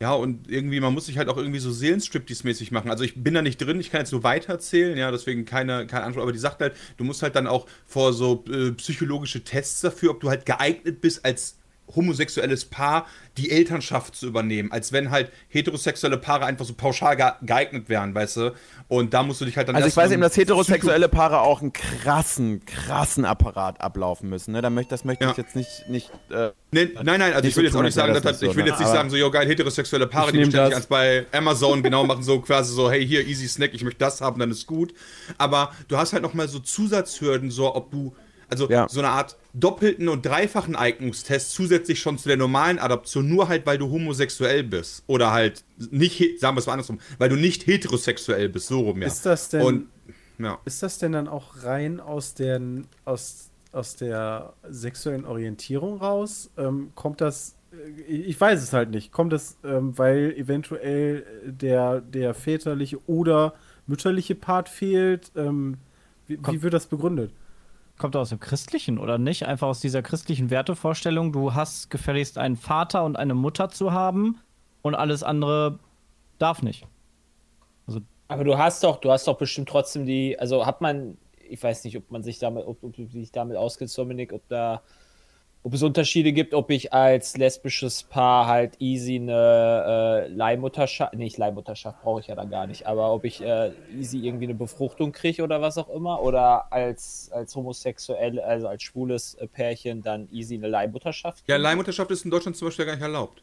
Ja, und irgendwie, man muss sich halt auch irgendwie so Seelenstriptease-mäßig machen. Also ich bin da nicht drin, ich kann jetzt nur weiterzählen, ja, deswegen keine, keine Antwort. Aber die sagt halt, du musst halt dann auch vor so äh, psychologische Tests dafür, ob du halt geeignet bist als homosexuelles Paar die Elternschaft zu übernehmen, als wenn halt heterosexuelle Paare einfach so pauschal geeignet wären, weißt du? Und da musst du dich halt dann Also ich weiß eben, dass heterosexuelle Paare auch einen krassen, krassen Apparat ablaufen müssen. Ne? Da möchte, das möchte Ja. ich jetzt nicht, nicht äh, Nee, nein, nein, also ich will so jetzt auch nicht sagen, das dass, nicht ich will so, jetzt ne? nicht sagen, so, jo, geil, heterosexuelle Paare, Ich die das. als bei Amazon genau machen so quasi so, hey, hier, easy snack, ich möchte das haben, dann ist gut. Aber du hast halt nochmal so Zusatzhürden, so ob du, also Ja. so eine Art doppelten und dreifachen Eignungstest zusätzlich schon zu der normalen Adoption, nur halt, weil du homosexuell bist. Oder halt nicht, sagen wir es mal andersrum, weil du nicht heterosexuell bist, so rum, ja. Ist das denn- Und, ja. Ist das denn dann auch rein aus, den, aus, aus der sexuellen Orientierung raus? Ähm, kommt das, äh, ich weiß es halt nicht, kommt das, ähm, weil eventuell der, der väterliche oder mütterliche Part fehlt? Ähm, wie, wie wird das begründet? Kommt aus dem Christlichen oder nicht? Einfach aus dieser christlichen Wertevorstellung, du hast gefälligst einen Vater und eine Mutter zu haben und alles andere darf nicht. Aber du hast doch, du hast doch bestimmt trotzdem die, also hat man, ich weiß nicht, ob man sich damit, ob, ob du dich damit auskennst, Dominik, ob da, ob es Unterschiede gibt, ob ich als lesbisches Paar halt easy eine äh, Leihmutterschaft, nicht Leihmutterschaft brauche ich ja dann gar nicht, aber ob ich äh, easy irgendwie eine Befruchtung kriege oder was auch immer, oder als, als homosexuell, also als schwules äh, Pärchen dann easy eine Leihmutterschaft. Ja, kriege. Leihmutterschaft ist in Deutschland zum Beispiel gar nicht erlaubt.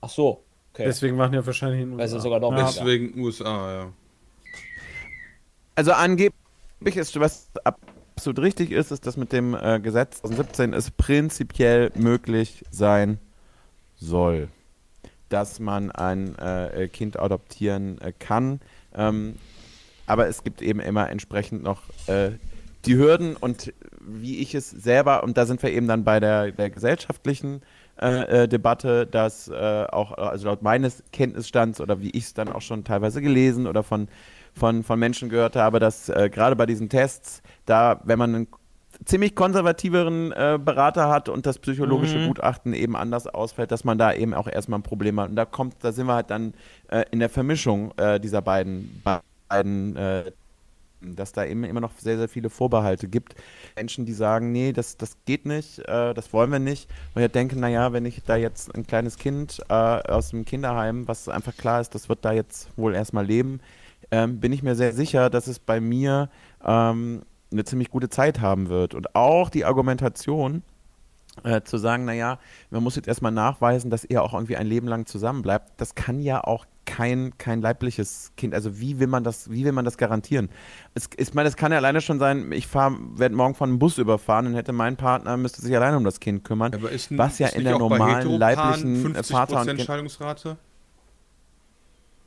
Ach so, okay. Deswegen machen ja wahrscheinlich in den also USA. sogar noch weniger. Deswegen USA, ja. Also angeblich ist, was absolut richtig ist, ist, dass mit dem äh, Gesetz 2017 es prinzipiell möglich sein soll, dass man ein äh, Kind adoptieren äh, kann. Ähm, aber es gibt eben immer entsprechend noch äh, die Hürden und wie ich es selber, und da sind wir eben dann bei der, der gesellschaftlichen äh, äh, Debatte, dass äh, auch, also laut meines Kenntnisstands oder wie ich es dann auch schon teilweise gelesen oder von, von, von Menschen gehört habe, dass äh, gerade bei diesen Tests, da, wenn man einen ziemlich konservativeren äh, Berater hat und das psychologische Mhm. Gutachten eben anders ausfällt, dass man da eben auch erstmal ein Problem hat. Und da kommt, da sind wir halt dann äh, in der Vermischung äh, dieser beiden, beiden äh, dass da eben immer noch sehr, sehr viele Vorbehalte gibt. Menschen, die sagen, nee, das, das geht nicht, äh, das wollen wir nicht. Und ich denke, naja, wenn ich da jetzt ein kleines Kind äh, aus dem Kinderheim, was einfach klar ist, das wird da jetzt wohl erstmal leben, ähm, bin ich mir sehr sicher, dass es bei mir ähm, eine ziemlich gute Zeit haben wird. Und auch die Argumentation, äh, zu sagen, naja, man muss jetzt erstmal nachweisen, dass ihr auch irgendwie ein Leben lang zusammenbleibt, das kann ja auch kein, kein leibliches Kind, also wie will man das, wie will man das garantieren? Es, ich meine, es kann ja alleine schon sein, ich werde morgen von einem Bus überfahren und hätte mein Partner, müsste sich alleine um das Kind kümmern, Aber ist, was ja in der normalen leiblichen äh, Vater und 50% Kind. Scheidungsrate?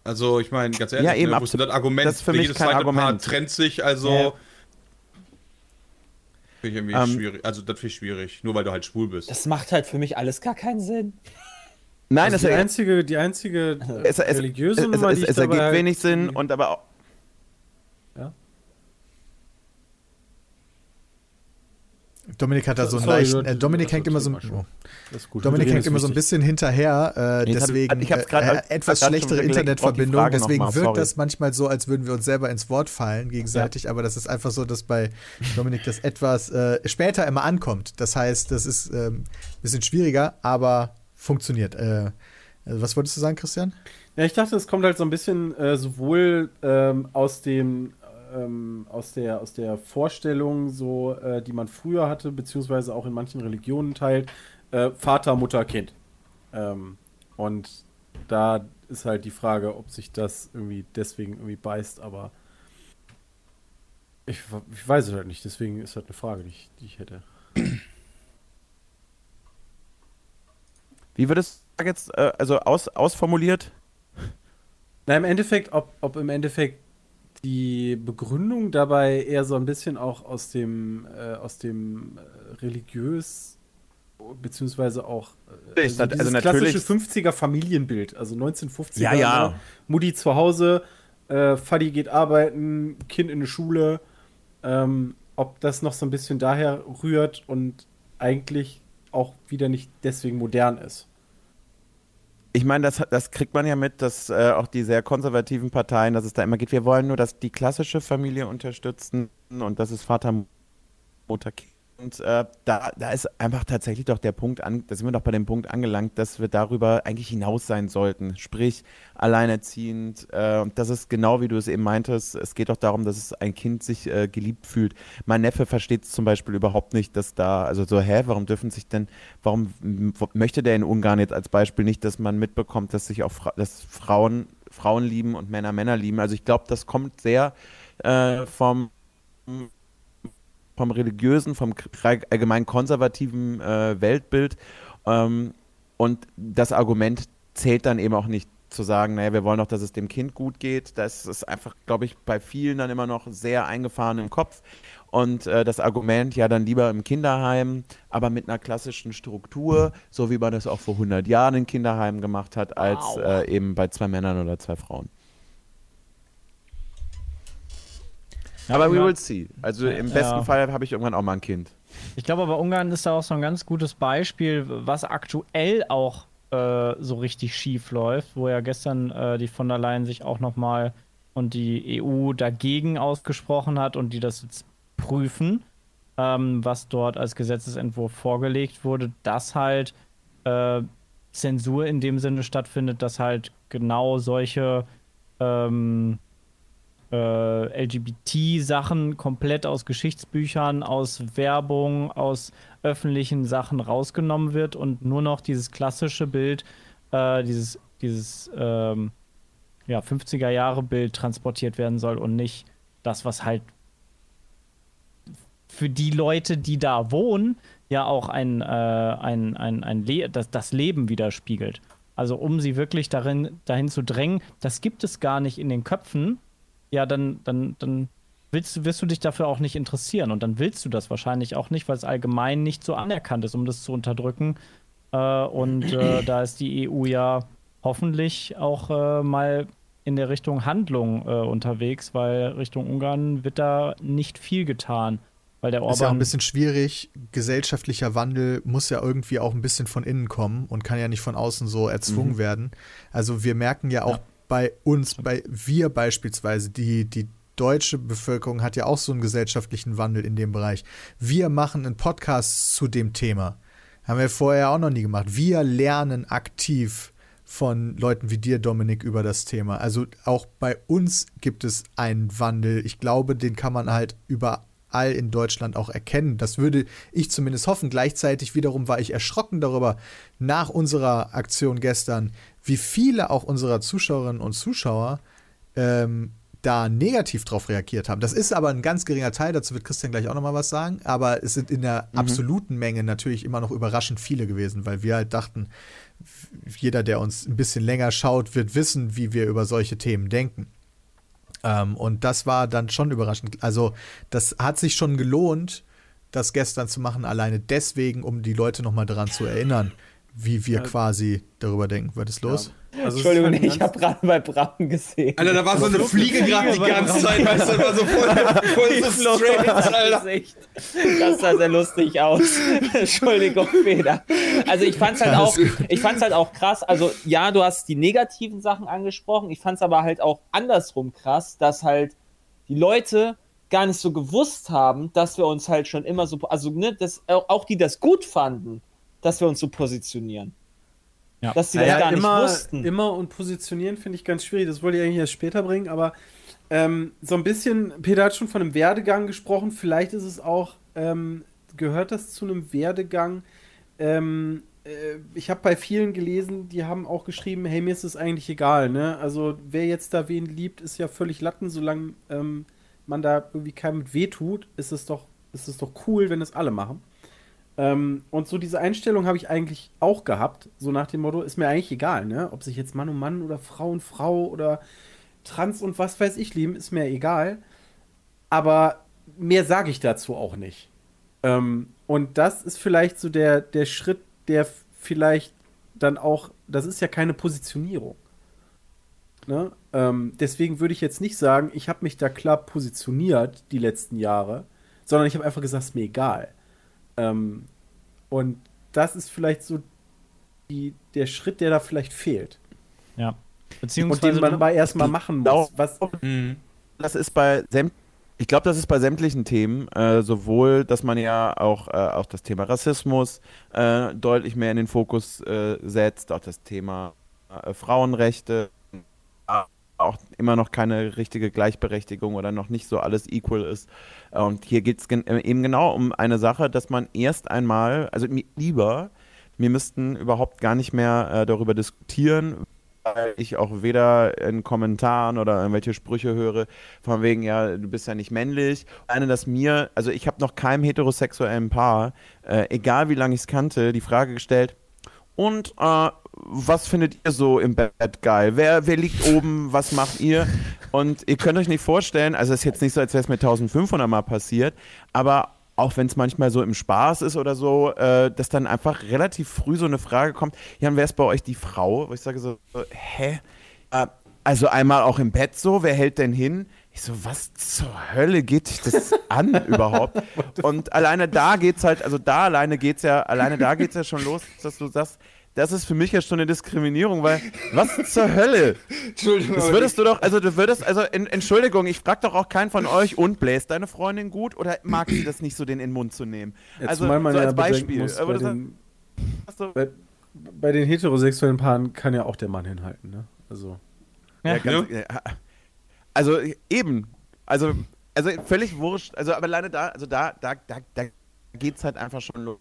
Also, ich meine, ganz ehrlich, Ja, eben, ne, ist denn absolut. das Argument, Das ist für mich jedes kein zweite Paar Argument. trennt sich, also. Ja. Finde ich irgendwie Ähm, schwierig. Also, das finde ich schwierig, nur weil du halt schwul bist. Das macht halt für mich alles gar keinen Sinn. Nein, Also es, die es, einzige, die einzige es, es, religiöse es, Nummer, es, die ich es dabei ergibt halt wenig Sinn irgendwie- und aber Dominik hat da so einen Sorry, leichten. Äh, Dominik hängt immer so. Schon. Oh. Dominik hängt immer so ein bisschen hinterher, äh, Ich hab- deswegen ich hab's grad- äh, grad etwas schlechtere Internetverbindung, deswegen mal, wirkt sorry. das manchmal so, als würden wir uns selber ins Wort fallen gegenseitig, aber das ist einfach so, dass bei Dominik das etwas äh, später immer ankommt. Das heißt, das ist ähm, ein bisschen schwieriger, aber funktioniert. Äh, was wolltest du sagen, Christian? Ja, ich dachte, es kommt halt so ein bisschen äh, sowohl ähm, aus dem ähm, aus der aus der Vorstellung, so äh, die man früher hatte, beziehungsweise auch in manchen Religionen teilt, äh, Vater, Mutter, Kind. Ähm, und da ist halt die Frage, ob sich das irgendwie deswegen irgendwie beißt, aber ich, ich weiß es halt nicht, deswegen ist halt eine Frage, die ich, die ich hätte. wie wird es jetzt, äh, also aus, ausformuliert? Na, im Endeffekt, ob, ob im Endeffekt die Begründung dabei eher so ein bisschen auch aus dem, äh, aus dem äh, religiös, beziehungsweise auch äh, also dieses natürlich- klassische 50er Familienbild, also 1950er. Ja, ja. ne? Mutti zu Hause, äh, Vati geht arbeiten, Kind in die Schule. Ähm, ob das noch so ein bisschen daher rührt und eigentlich auch wieder nicht deswegen modern ist. Ich meine, das, das kriegt man ja mit, dass äh, auch die sehr konservativen Parteien, dass es da immer geht, wir wollen nur, dass die klassische Familie unterstützen und das ist Vater, Mutter, Kind. Und äh, da, da ist einfach tatsächlich doch der Punkt an, da sind wir doch bei dem Punkt angelangt, dass wir darüber eigentlich hinaus sein sollten. Sprich, alleinerziehend. Äh, das ist genau wie du es eben meintest. Es geht doch darum, dass es ein Kind sich äh, geliebt fühlt. Mein Neffe versteht es zum Beispiel überhaupt nicht, dass da, also so, hä, warum dürfen sich denn, warum möchte der in Ungarn jetzt als Beispiel nicht, dass man mitbekommt, dass sich auch Fra dass Frauen Frauen lieben und Männer Männer lieben. Also ich glaube, das kommt sehr äh, vom vom religiösen, vom allgemein konservativen äh, Weltbild. Ähm, und das Argument zählt dann eben auch nicht zu sagen, naja, wir wollen doch, dass es dem Kind gut geht. Das ist einfach, glaube ich, bei vielen dann immer noch sehr eingefahren im Kopf. Und äh, das Argument, ja, dann lieber im Kinderheim, aber mit einer klassischen Struktur, so wie man das auch vor 100 Jahren in Kinderheimen gemacht hat, als wow. äh, eben bei zwei Männern oder zwei Frauen. Aber we will see. Also im besten ja. Fall habe ich irgendwann auch mal ein Kind. Ich glaube aber, Ungarn ist da auch so ein ganz gutes Beispiel, was aktuell auch äh, so richtig schief läuft, wo ja gestern äh, die von der Leyen sich auch nochmal und die EU dagegen ausgesprochen hat und die das jetzt prüfen, ähm, was dort als Gesetzesentwurf vorgelegt wurde, dass halt äh, Zensur in dem Sinne stattfindet, dass halt genau solche ähm, äh, LGBT-Sachen komplett aus Geschichtsbüchern, aus Werbung, aus öffentlichen Sachen rausgenommen wird und nur noch dieses klassische Bild, äh, dieses, dieses ähm, ja, 50er-Jahre-Bild transportiert werden soll und nicht das, was halt für die Leute, die da wohnen, ja auch ein, äh, ein, ein, ein Le das, das Leben widerspiegelt. Also um sie wirklich darin, dahin zu drängen, das gibt es gar nicht in den Köpfen ja, dann, dann, dann willst, wirst du dich dafür auch nicht interessieren. Und dann willst du das wahrscheinlich auch nicht, weil es allgemein nicht so anerkannt ist, um das zu unterdrücken. Äh, und äh, [CLEARS THROAT] da ist die EU ja hoffentlich auch äh, mal in der Richtung Handlung äh, unterwegs, weil Richtung Ungarn wird da nicht viel getan. Weil der Orban ist ja auch ein bisschen schwierig. Gesellschaftlicher Wandel muss ja irgendwie auch ein bisschen von innen kommen und kann ja nicht von außen so erzwungen mhm. werden. Also wir merken ja auch ja bei uns, bei wir beispielsweise, die, die deutsche Bevölkerung hat ja auch so einen gesellschaftlichen Wandel in dem Bereich. Wir machen einen Podcast zu dem Thema. Haben wir vorher auch noch nie gemacht. Wir lernen aktiv von Leuten wie dir, Dominik, über das Thema. Also auch bei uns gibt es einen Wandel. Ich glaube, den kann man halt überall in Deutschland auch erkennen. Das würde ich zumindest hoffen. Gleichzeitig wiederum war ich erschrocken darüber, nach unserer Aktion gestern, wie viele auch unserer Zuschauerinnen und Zuschauer ähm, da negativ drauf reagiert haben. Das ist aber ein ganz geringer Teil, dazu wird Christian gleich auch nochmal was sagen, aber es sind in der mhm. absoluten Menge natürlich immer noch überraschend viele gewesen, weil wir halt dachten, jeder, der uns ein bisschen länger schaut, wird wissen, wie wir über solche Themen denken. Ähm, und das war dann schon überraschend. Also, das hat sich schon gelohnt, das gestern zu machen, alleine deswegen, um die Leute nochmal daran zu erinnern wie wir ja. quasi darüber denken. Was ist los? Ja. Also Entschuldigung, halt ich habe gerade bei Braun gesehen. Alter, da war so eine Fliege gerade die ganze Zeit, weißt du, war so voll, [LAUGHS] voll so strange, Alter. Das sah sehr lustig aus. [LAUGHS] Entschuldigung, Feder. Also ich fand's halt auch, ich fand's halt auch krass. Also ja, du hast die negativen Sachen angesprochen. Ich fand's aber halt auch andersrum krass, dass halt die Leute gar nicht so gewusst haben, dass wir uns halt schon immer so, also ne, dass auch die das gut fanden dass wir uns so positionieren. Ja. Dass sie das ja, gar immer, nicht wussten. Immer und positionieren finde ich ganz schwierig. Das wollte ich eigentlich erst später bringen, aber ähm, so ein bisschen, Peter hat schon von einem Werdegang gesprochen. Vielleicht ist es auch, ähm, gehört das zu einem Werdegang? Ähm, äh, ich habe bei vielen gelesen, die haben auch geschrieben, hey, mir ist es eigentlich egal, ne? Also wer jetzt da wen liebt, ist ja völlig Latten, solange ähm, man da irgendwie keinem mit weh tut, ist es doch, ist es doch cool, wenn es alle machen. Ähm, und so diese Einstellung habe ich eigentlich auch gehabt, so nach dem Motto, ist mir eigentlich egal, ne? Ob sich jetzt Mann und Mann oder Frau und Frau oder Trans und was weiß ich lieben, ist mir egal. Aber mehr sage ich dazu auch nicht. Ähm, und das ist vielleicht so der, der Schritt, der vielleicht dann auch, das ist ja keine Positionierung. Ne? Ähm, deswegen würde ich jetzt nicht sagen, ich habe mich da klar positioniert die letzten Jahre, sondern ich habe einfach gesagt, es ist mir egal. Ähm, und das ist vielleicht so die, der Schritt, der da vielleicht fehlt. Ja. Beziehungsweise und den man aber erstmal machen muss. Was, mhm. das ist bei sämtlichen Ich glaube, das ist bei sämtlichen Themen, äh, sowohl, dass man ja auch, äh, auch das Thema Rassismus äh, deutlich mehr in den Fokus äh, setzt, auch das Thema äh, Frauenrechte, auch immer noch keine richtige Gleichberechtigung oder noch nicht so alles equal ist. Und hier geht es äh, eben genau um eine Sache, dass man erst einmal, also lieber, wir müssten überhaupt gar nicht mehr darüber diskutieren, weil ich auch weder in Kommentaren oder irgendwelche Sprüche höre, von wegen, ja, du bist ja nicht männlich. Eine, dass mir, also ich habe noch keinem heterosexuellen Paar, äh, egal wie lange ich es kannte, die Frage gestellt, und äh, was findet ihr so im Bett geil? Wer, wer liegt oben? Was macht ihr? Und ihr könnt euch nicht vorstellen, also es ist jetzt nicht so, als wäre es mir 1500 Mal passiert, aber auch wenn es manchmal so im Spaß ist oder so, äh, dass dann einfach relativ früh so eine Frage kommt, ja, wer ist bei euch die Frau? Wo ich sage so, hä? Äh, also einmal auch im Bett so, wer hält denn hin? Ich so, was zur Hölle geht dich das an [LAUGHS] überhaupt? Und alleine da geht's halt, also da alleine geht's ja, alleine da geht's ja schon los, dass du sagst, das ist für mich ja schon eine Diskriminierung, weil was zur Hölle? Entschuldigung. Das würdest du doch, also du würdest, also in, Entschuldigung, ich frag doch auch keinen von euch, und bläst deine Freundin gut oder mag sie das nicht so, den in den Mund zu nehmen? Ja, also man so ja als Beispiel. Muss, bei, den, du- bei, bei den heterosexuellen Paaren kann ja auch der Mann hinhalten, ne? Also. Ja, ganz, ja. Also eben, also, also völlig wurscht. Also aber leider da, also da, da, da, da geht's halt einfach schon los.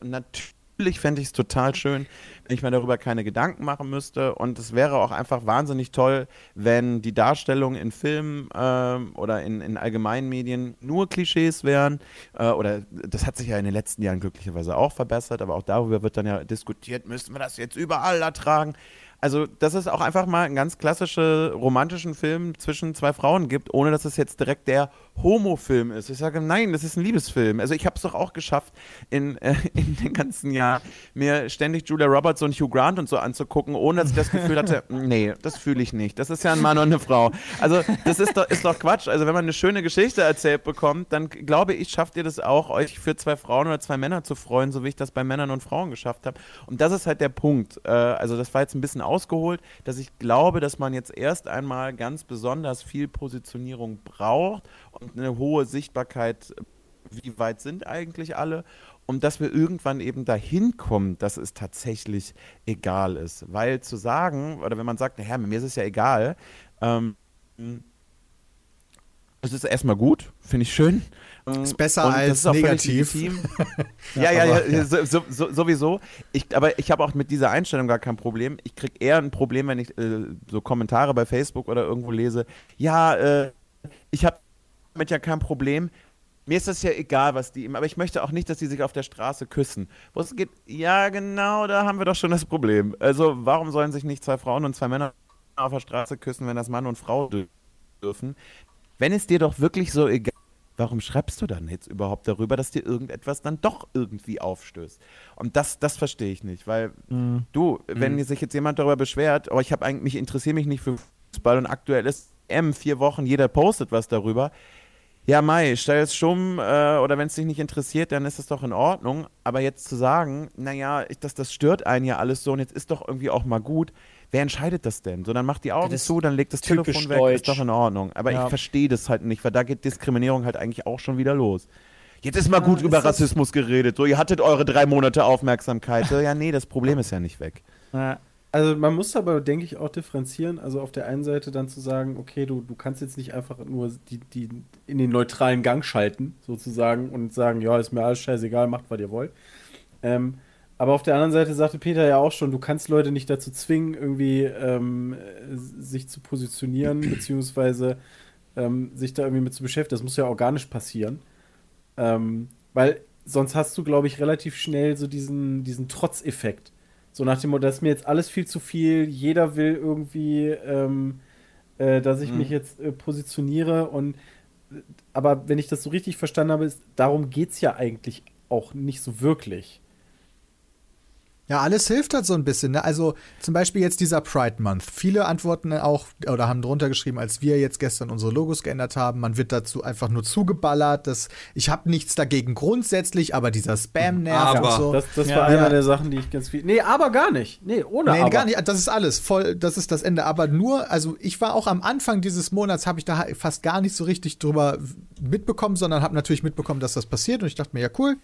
Und natürlich fände ich es total schön, wenn ich mir darüber keine Gedanken machen müsste. Und es wäre auch einfach wahnsinnig toll, wenn die Darstellungen in Filmen ähm, oder in, in allgemeinen Medien nur Klischees wären. Äh, oder das hat sich ja in den letzten Jahren glücklicherweise auch verbessert, aber auch darüber wird dann ja diskutiert, müssen wir das jetzt überall ertragen. Also, dass es auch einfach mal einen ganz klassischen romantischen Film zwischen zwei Frauen gibt, ohne dass es jetzt direkt der Homo-Film ist. Ich sage, nein, das ist ein Liebesfilm. Also, ich habe es doch auch geschafft, in, äh, [LAUGHS] in den ganzen Jahren mir ständig Julia Roberts und Hugh Grant und so anzugucken, ohne dass ich das Gefühl hatte, [LAUGHS] nee, das fühle ich nicht. Das ist ja ein Mann und eine Frau. Also, das ist doch, ist doch Quatsch. Also, wenn man eine schöne Geschichte erzählt bekommt, dann glaube ich, schafft ihr das auch, euch für zwei Frauen oder zwei Männer zu freuen, so wie ich das bei Männern und Frauen geschafft habe. Und das ist halt der Punkt. Äh, also, das war jetzt ein bisschen ausgeholt, dass ich glaube, dass man jetzt erst einmal ganz besonders viel Positionierung braucht und eine hohe Sichtbarkeit, wie weit sind eigentlich alle und dass wir irgendwann eben dahin kommen, dass es tatsächlich egal ist. Weil zu sagen, oder wenn man sagt, naja, mir ist es ja egal, ähm, es ist erstmal gut, finde ich schön. Ist besser Und als ist negativ. [LAUGHS] ja, ja, ja, so, so, so, sowieso. Ich, aber ich habe auch mit dieser Einstellung gar kein Problem. Ich kriege eher ein Problem, wenn ich äh, so Kommentare bei Facebook oder irgendwo lese. Ja, äh, ich habe damit ja kein Problem. Mir ist das ja egal, was die ihm, aber ich möchte auch nicht, dass die sich auf der Straße küssen. Wo es geht, ja, genau, da haben wir doch schon das Problem. Also, warum sollen sich nicht zwei Frauen und zwei Männer auf der Straße küssen, wenn das Mann und Frau dür- dürfen? Wenn es dir doch wirklich so egal warum schreibst du dann jetzt überhaupt darüber, dass dir irgendetwas dann doch irgendwie aufstößt? Und das, das verstehe ich nicht, weil du, wenn sich jetzt jemand darüber beschwert, oh, ich habe eigentlich, mich interessiere mich nicht für Fußball und aktuell ist M vier Wochen, jeder postet was darüber. Ja, Mai, stell es stumm äh, oder wenn es dich nicht interessiert, dann ist es doch in Ordnung. Aber jetzt zu sagen, naja, ich, das, das stört einen ja alles so und jetzt ist doch irgendwie auch mal gut. Wer entscheidet das denn? So, dann macht die Augen Das zu, dann legt das Telefon weg, deutsch. ist doch in Ordnung. Aber Ja. ich verstehe das halt nicht, weil da geht Diskriminierung halt eigentlich auch schon wieder los. Jetzt ist mal gut Ja, über es ist- Rassismus geredet. So, ihr hattet eure drei Monate Aufmerksamkeit. So, ja, nee, das Problem ist ja nicht weg. Ja. Also man muss aber, denke ich, auch differenzieren. Also auf der einen Seite dann zu sagen, okay, du, du kannst jetzt nicht einfach nur die, die in den neutralen Gang schalten, sozusagen, und sagen, ja, ist mir alles scheißegal, macht, was ihr wollt. Ähm, aber auf der anderen Seite sagte Peter ja auch schon, du kannst Leute nicht dazu zwingen, irgendwie ähm, äh, sich zu positionieren, beziehungsweise ähm, sich da irgendwie mit zu beschäftigen. Das muss ja organisch passieren. Ähm, weil sonst hast du, glaube ich, relativ schnell so diesen, diesen Trotzeffekt. So nach dem Motto, das ist mir jetzt alles viel zu viel, jeder will irgendwie, ähm, äh, dass ich Mhm. mich jetzt äh, positioniere und aber wenn ich das so richtig verstanden habe, ist, darum geht es ja eigentlich auch nicht so wirklich. Ja, alles hilft halt so ein bisschen. Ne? Also zum Beispiel jetzt dieser Pride Month. Viele antworten auch oder haben drunter geschrieben, als wir jetzt gestern unsere Logos geändert haben. Man wird dazu einfach nur zugeballert. Dass, ich habe nichts dagegen grundsätzlich, aber dieser Spam nervt Aber und so. Das, das Ja. war einer Ja. der Sachen, die ich ganz viel. Nee, aber gar nicht. Nee, ohne Nee, aber. gar nicht. Das ist alles. Voll, das ist das Ende. Aber nur, also ich war auch am Anfang dieses Monats, habe ich da fast gar nicht so richtig drüber mitbekommen, sondern habe natürlich mitbekommen, dass das passiert. Und ich dachte mir, ja, cool,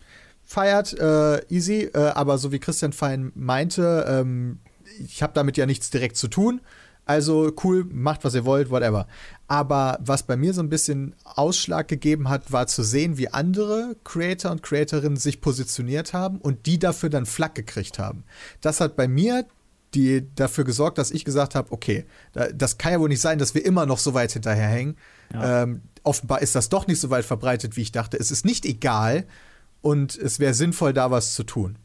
feiert, äh, easy. Äh, aber so wie Christian Fein meinte, ähm, ich habe damit ja nichts direkt zu tun. Also cool, macht was ihr wollt, whatever. Aber was bei mir so ein bisschen Ausschlag gegeben hat, war zu sehen, wie andere Creator und Creatorinnen sich positioniert haben und die dafür dann Flack gekriegt haben. Das hat bei mir die dafür gesorgt, dass ich gesagt habe, okay, da- das kann ja wohl nicht sein, dass wir immer noch so weit hinterherhängen. Ähm, offenbar ist das doch nicht so weit verbreitet, wie ich dachte. Es ist nicht egal und es wäre sinnvoll, da was zu tun.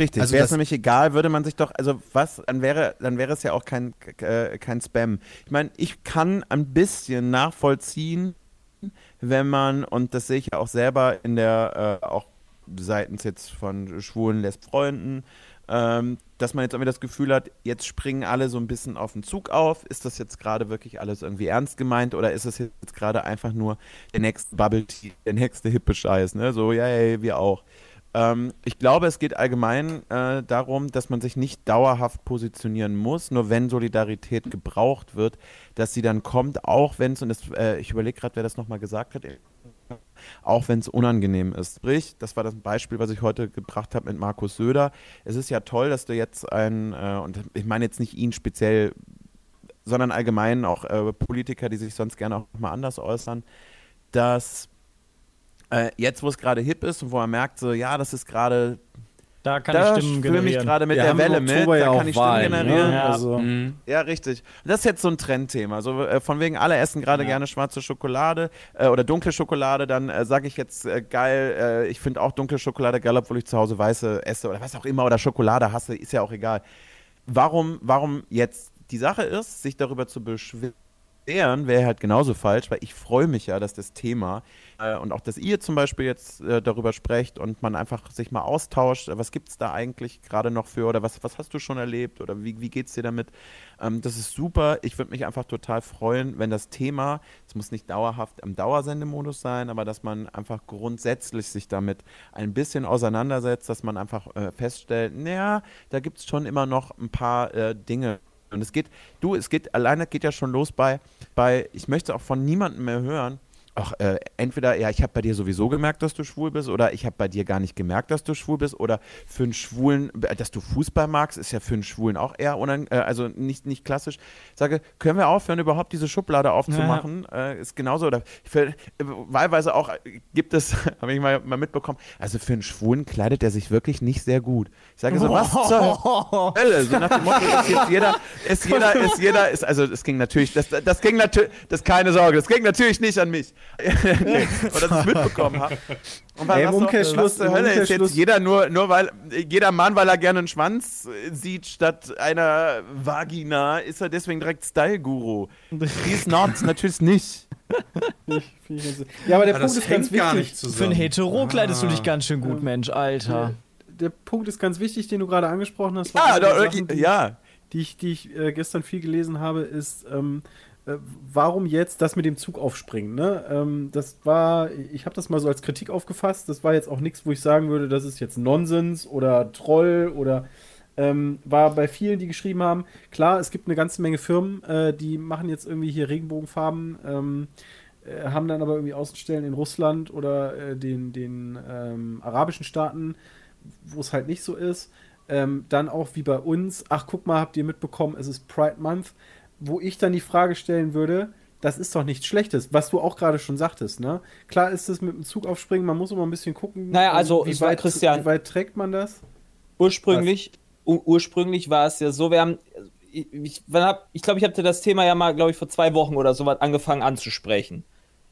Richtig, Also wäre es nämlich egal, würde man sich doch, also was, dann wäre, dann wäre es ja auch kein, äh, kein Spam. Ich meine, ich kann ein bisschen nachvollziehen, wenn man, und das sehe ich ja auch selber in der, äh, auch seitens jetzt von schwulen Lesb-Freunden, ähm, dass man jetzt irgendwie das Gefühl hat, jetzt springen alle so ein bisschen auf den Zug auf. Ist das jetzt gerade wirklich alles irgendwie ernst gemeint oder ist es jetzt gerade einfach nur der nächste Bubble Tea, der nächste hippe Scheiß, ne? So, ja, ja, wir auch. Ähm, ich glaube, es geht allgemein äh, darum, dass man sich nicht dauerhaft positionieren muss, nur wenn Solidarität gebraucht wird, dass sie dann kommt, auch wenn es, und das, äh, ich überlege gerade, wer das nochmal gesagt hat, auch wenn es unangenehm ist. Sprich, das war das Beispiel, was ich heute gebracht habe mit Markus Söder. Es ist ja toll, dass du jetzt ein, äh, und ich meine jetzt nicht ihn speziell, sondern allgemein auch äh, Politiker, die sich sonst gerne auch mal anders äußern, dass äh, jetzt, wo es gerade hip ist und wo man merkt, so, ja, das ist gerade, Da kann da ich Stimmen fühle mich generieren. gerade mit Wir der Welle mit, da ja kann auch ich Stimmen Wahlen, generieren. ne? Ja. Also, Mhm. Ja, richtig. Das ist jetzt so ein Trendthema. So, äh, von wegen, alle essen gerade gerne schwarze Schokolade äh, oder dunkle Schokolade. Dann äh, sage ich jetzt äh, geil, äh, ich finde auch dunkle Schokolade geil, obwohl ich zu Hause weiße esse oder was auch immer oder Schokolade hasse, ist ja auch egal. Warum, warum jetzt die Sache ist, sich darüber zu beschweren, wäre halt genauso falsch, weil ich freue mich ja, dass das Thema äh, und auch, dass ihr zum Beispiel jetzt äh, darüber sprecht und man einfach sich mal austauscht, äh, was gibt es da eigentlich gerade noch für oder was, was hast du schon erlebt oder wie, wie geht es dir damit? Ähm, das ist super. Ich würde mich einfach total freuen, wenn das Thema, es muss nicht dauerhaft im Dauersendemodus sein, aber dass man einfach grundsätzlich sich damit ein bisschen auseinandersetzt, dass man einfach äh, feststellt, naja, da gibt es schon immer noch ein paar äh, Dinge. Und es geht, du, es geht, alleine geht ja schon los bei, bei ich möchte auch von niemandem mehr hören, ach, äh, entweder, ja, ich habe bei dir sowieso gemerkt, dass du schwul bist, oder ich habe bei dir gar nicht gemerkt, dass du schwul bist, oder für einen Schwulen, äh, dass du Fußball magst, ist ja für einen Schwulen auch eher äh, also nicht, nicht klassisch. Ich sage, können wir aufhören, überhaupt diese Schublade aufzumachen? Äh, ist genauso, oder für, äh, wahlweise auch äh, gibt es, [LAUGHS] habe ich mal, mal mitbekommen, also für einen Schwulen kleidet er sich wirklich nicht sehr gut. Ich sage so, was zur Hölle? So nach dem Motto, ist jetzt jeder, ist jeder, ist jeder, ist, also es ging natürlich, das, das ging natürlich, das keine Sorge, das ging natürlich nicht an mich. [LAUGHS] nee, oder dass ich mitbekommen habe. Und Ey, im was, Umkehrschluss- was Hölle ist jetzt jeder nur, nur weil, jeder Mann, weil er gerne einen Schwanz äh, sieht statt einer Vagina, ist er deswegen direkt Style-Guru. He's not, [LAUGHS] natürlich nicht. Ja, aber der Aber Punkt ist ganz wichtig. nicht Für einen zusammen. Hetero kleidest du dich ganz schön gut, Mensch, Alter. Der Punkt ist ganz wichtig, den du gerade angesprochen hast. Ja, der da, Sachen, die- ja. die ich, die ich äh, gestern viel gelesen habe, ist, ähm, äh, warum jetzt das mit dem Zug aufspringen? Ne? Ähm, das war, ich habe das mal so als Kritik aufgefasst. Das war jetzt auch nichts, wo ich sagen würde, das ist jetzt Nonsens oder Troll oder ähm, war bei vielen, die geschrieben haben. Klar, es gibt eine ganze Menge Firmen, äh, die machen jetzt irgendwie hier Regenbogenfarben. Ähm, äh, haben dann aber irgendwie Außenstellen in Russland oder äh, den, den ähm, arabischen Staaten, wo es halt nicht so ist. Ähm, dann auch wie bei uns, ach guck mal, habt ihr mitbekommen, es ist Pride Month, wo ich dann die Frage stellen würde, das ist doch nichts Schlechtes, was du auch gerade schon sagtest, ne? Klar ist es mit dem Zug aufspringen, man muss immer ein bisschen gucken, Naja, ähm, also, wie, weit, Christian. wie weit trägt man das? Ursprünglich, ur ursprünglich war es ja so, wir haben, ich, ich, wann hab, ich glaube, ich habe das Thema ja mal, glaube ich, vor zwei Wochen oder so was angefangen anzusprechen.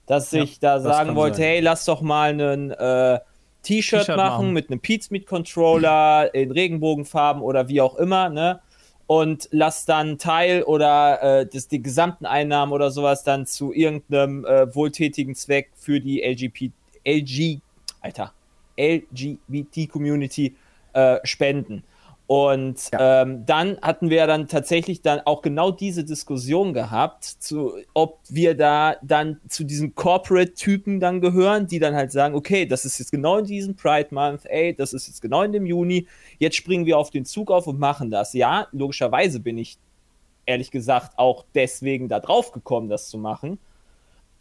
Dass Ja, ich da sagen wollte, sein. hey, lass doch mal einen äh, T-Shirt T-Shirt machen, machen. mit einem Pizmeet Controller in Regenbogenfarben oder wie auch immer, ne? Und lass dann Teil oder äh, das, die gesamten Einnahmen oder sowas dann zu irgendeinem äh, wohltätigen Zweck für die LGBT, LG, Alter, LGBT-Community äh, spenden. Und Ja. ähm, dann hatten wir dann tatsächlich dann auch genau diese Diskussion gehabt, zu, ob wir da dann zu diesen Corporate-Typen dann gehören, die dann halt sagen, okay, das ist jetzt genau in diesem Pride Month, ey, das ist jetzt genau in dem Juni, jetzt springen wir auf den Zug auf und machen das. Ja, logischerweise bin ich ehrlich gesagt auch deswegen da drauf gekommen, das zu machen.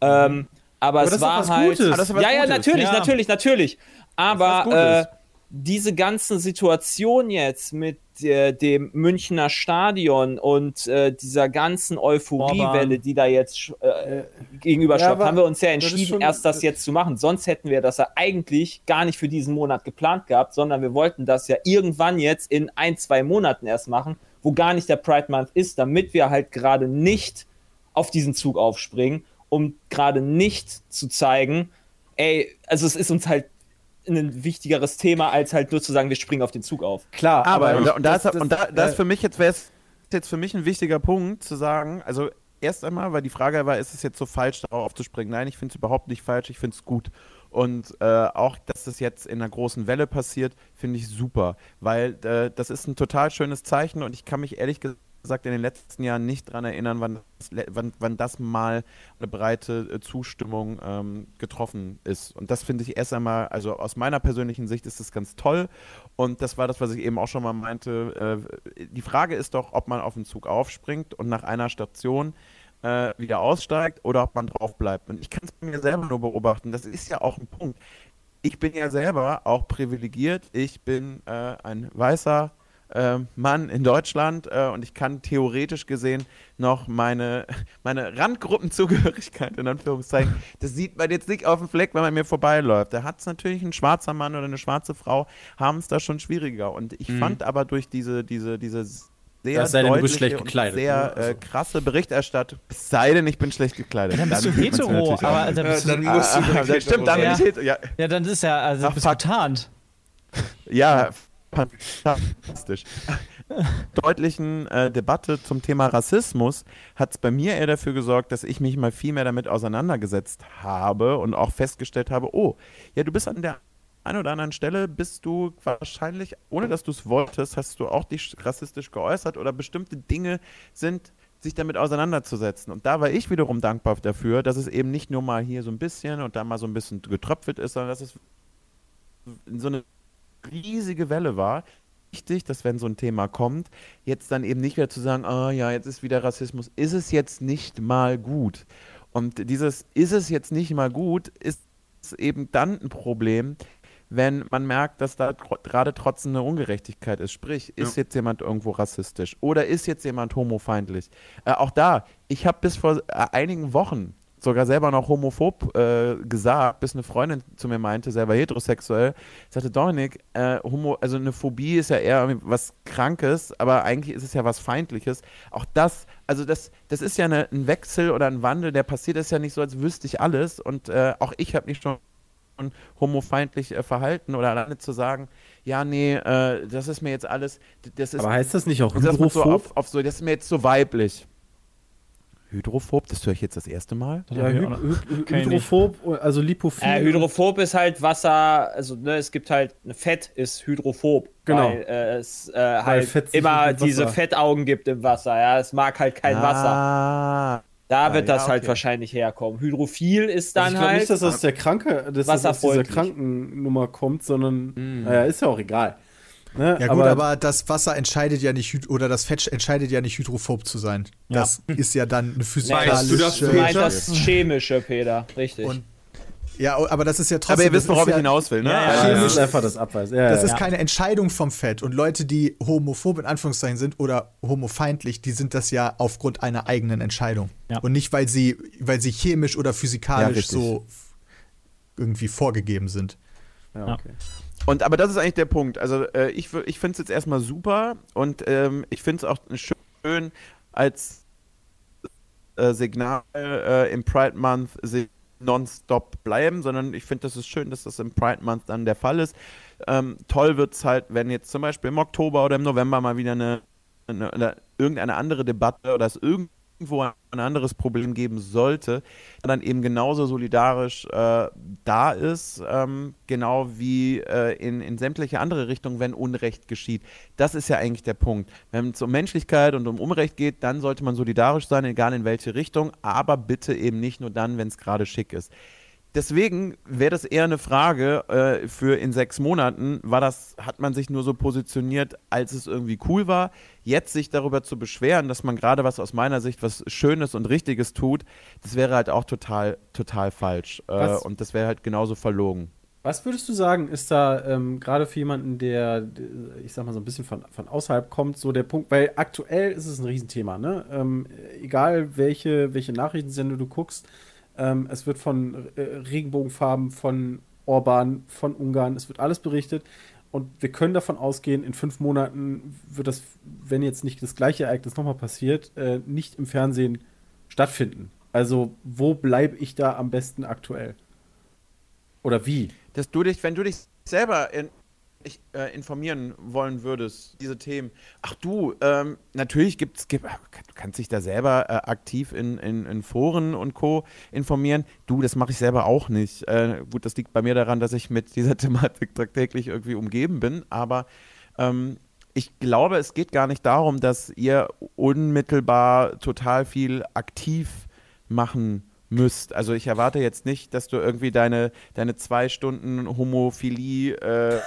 Ähm, aber, Aber es war was halt. Gutes. Aber das ist was ja, ja, Gutes. natürlich, Ja. natürlich, natürlich. Aber äh, Gutes. Diese ganzen Situation jetzt mit äh, dem Münchner Stadion und äh, dieser ganzen Euphoriewelle, die da jetzt sch- äh, gegenüber Ja, haben wir uns ja das entschieden, schon- erst das jetzt zu machen. Sonst hätten wir das ja eigentlich gar nicht für diesen Monat geplant gehabt, sondern wir wollten das ja irgendwann jetzt in ein, zwei Monaten erst machen, wo gar nicht der Pride Month ist, damit wir halt gerade nicht auf diesen Zug aufspringen, um gerade nicht zu zeigen, ey, also es ist uns halt ein wichtigeres Thema, als halt nur zu sagen, wir springen auf den Zug auf. Klar, Aber, aber, und, da- und da das- ist, das- und da, das äh, für mich jetzt, wäre es jetzt für mich ein wichtiger Punkt zu sagen, also erst einmal, weil die Frage war, ist es jetzt so falsch, darauf aufzuspringen? Nein, ich finde es überhaupt nicht falsch, ich finde es gut. Und äh, auch, dass das jetzt in einer großen Welle passiert, finde ich super, weil äh, das ist ein total schönes Zeichen und ich kann mich ehrlich gesagt in den letzten Jahren nicht daran erinnern, wann das, wann, wann das mal eine breite äh, Zustimmung ähm, getroffen ist. Und das finde ich erst einmal, also aus meiner persönlichen Sicht ist das ganz toll. Und das war das, was ich eben auch schon mal meinte. Äh, die Frage ist doch, ob man auf den Zug aufspringt und nach einer Station äh, wieder aussteigt oder ob man drauf bleibt. Und ich kann es mir selber nur beobachten. Das ist ja auch ein Punkt. Ich bin ja selber auch privilegiert. Ich bin äh, ein weißer Mann in Deutschland äh, und ich kann theoretisch gesehen noch meine, [LAUGHS] meine Randgruppenzugehörigkeit in Anführungszeichen, das sieht man jetzt nicht auf dem Fleck, wenn man mir vorbeiläuft. Da hat es natürlich ein schwarzer Mann oder eine schwarze Frau, haben es da schon schwieriger. Und ich fand aber durch diese, diese, diese sehr sei denn, du bist schlecht gekleidet, sehr äh, krasse Berichterstattung, es sei denn, ich bin schlecht gekleidet. Dann bist du hetero, aber dann bist du, dann musst du Ah, das stimmt, dann bin ich Ja. hetero. Ja, ja, dann ist ja, also Ach, bist getarnt. Ja, fantastisch. Deutlichen äh, Debatte zum Thema Rassismus hat es bei mir eher dafür gesorgt, dass ich mich mal viel mehr damit auseinandergesetzt habe und auch festgestellt habe, oh, ja, du bist an der einen oder anderen Stelle, bist du wahrscheinlich, ohne dass du es wolltest, hast du auch dich rassistisch geäußert oder bestimmte Dinge sind sich damit auseinanderzusetzen. Und da war ich wiederum dankbar dafür, dass es eben nicht nur mal hier so ein bisschen und da mal so ein bisschen getröpfelt ist, sondern dass es so eine riesige Welle war. Wichtig, dass wenn so ein Thema kommt, jetzt dann eben nicht wieder zu sagen, ah ja, jetzt ist wieder Rassismus, ist es jetzt nicht mal gut. Und dieses ist es jetzt nicht mal gut, ist eben dann ein Problem, wenn man merkt, dass da gerade trotzdem eine Ungerechtigkeit ist. Sprich, ist jetzt jemand irgendwo rassistisch oder ist jetzt jemand homofeindlich? Äh, auch da, ich habe bis vor äh, einigen Wochen sogar selber noch homophob äh, gesagt, bis eine Freundin zu mir meinte, selber heterosexuell, sagte Dominik, äh, Homo, also eine Phobie ist ja eher was Krankes, aber eigentlich ist es ja was Feindliches. Auch das, also das, das ist ja eine, ein Wechsel oder ein Wandel, der passiert ist ja nicht so, als wüsste ich alles und äh, auch ich habe mich schon homofeindlich äh, verhalten oder alleine zu sagen, ja, nee, äh, das ist mir jetzt alles, das ist aber heißt das nicht auch das ist so hydrophob? auf, auf so, das ist mir jetzt so weiblich. Hydrophob, das höre ich jetzt das erste Mal. ja, ich hy hy ich hydrophob, also lipophil. Äh, hydrophob ist halt Wasser, also ne, es gibt halt, Fett ist hydrophob, Genau. weil äh, es äh, halt Fett immer diese Wasser- Fettaugen gibt im Wasser, ja, es mag halt kein Wasser. Ah, Da Ah, wird ja, das halt okay. wahrscheinlich herkommen. Hydrophil ist Also dann ich glaube halt. nicht, dass das der Kranke, dass das aus dieser. Krankennummer kommt, sondern Mm. naja, ist ja auch egal. Ne? Ja gut, aber, das Wasser entscheidet ja nicht, oder das Fett entscheidet ja nicht hydrophob zu sein. Das ist ja dann eine Weißt du das, physikalische... du meinst das Chemische, Peter, richtig. Und- Ja, aber das ist ja trotzdem... aber ihr wisst, worauf ich ja, hinaus will, ne? Ja, ja, Chemisch ja. ist einfach das Abweis. Ja, Das ja. ist keine Entscheidung vom Fett. Und Leute, die homophob in Anführungszeichen sind oder homofeindlich, die sind das ja aufgrund einer eigenen Entscheidung. Ja. Und nicht, weil sie, weil sie chemisch oder Ja, physikalisch so irgendwie vorgegeben sind. ja, okay. Und aber das ist eigentlich der Punkt. Also äh, ich, ich finde es jetzt erstmal super und ähm, ich finde es auch schön als äh, Signal äh, im Pride Month nonstop bleiben, sondern ich finde, das ist schön, dass das im Pride Month dann der Fall ist. Ähm, toll wird es halt, wenn jetzt zum Beispiel im Oktober oder im November mal wieder eine, eine oder irgendeine andere Debatte oder es irgend irgendwo ein anderes Problem geben sollte, dann eben genauso solidarisch äh, da ist, ähm, genau wie äh, in, in sämtliche andere Richtungen, wenn Unrecht geschieht. Das ist ja eigentlich der Punkt. Wenn es um Menschlichkeit und um Unrecht geht, dann sollte man solidarisch sein, egal in welche Richtung, aber bitte eben nicht nur dann, wenn es gerade schick ist deswegen wäre das eher eine Frage äh, für in sechs Monaten. War das, hat man sich nur so positioniert, als es irgendwie cool war? Jetzt sich darüber zu beschweren, dass man gerade was aus meiner Sicht was Schönes und Richtiges tut, das wäre halt auch total, total falsch. Äh, und das wäre halt genauso verlogen. Was würdest du sagen, ist da ähm, gerade für jemanden, der, ich sag mal, so ein bisschen von, von außerhalb kommt, so der Punkt, weil aktuell ist es ein Riesenthema, ne? Ähm, egal welche, welche Nachrichtensender du guckst, ähm, es wird von äh, Regenbogenfarben, von Orban, von Ungarn, es wird alles berichtet. Und wir können davon ausgehen, in fünf Monaten wird das, wenn jetzt nicht das gleiche Ereignis nochmal passiert, äh, nicht im Fernsehen stattfinden. Also, wo bleibe ich da am besten aktuell? Oder wie? Dass du dich, wenn du dich selber in, ich, äh, informieren wollen würdest, diese Themen. Ach du, ähm, natürlich gibt es, gibt, du kannst dich da selber äh, aktiv in, in, in, Foren und Co. informieren. Du, das mache ich selber auch nicht. Äh, gut, das liegt bei mir daran, dass ich mit dieser [LAUGHS] Thematik tagtäglich irgendwie umgeben bin, aber ähm, ich glaube, es geht gar nicht darum, dass ihr unmittelbar total viel aktiv machen müsst. Also ich erwarte jetzt nicht, dass du irgendwie deine, deine zwei Stunden Homophilie äh,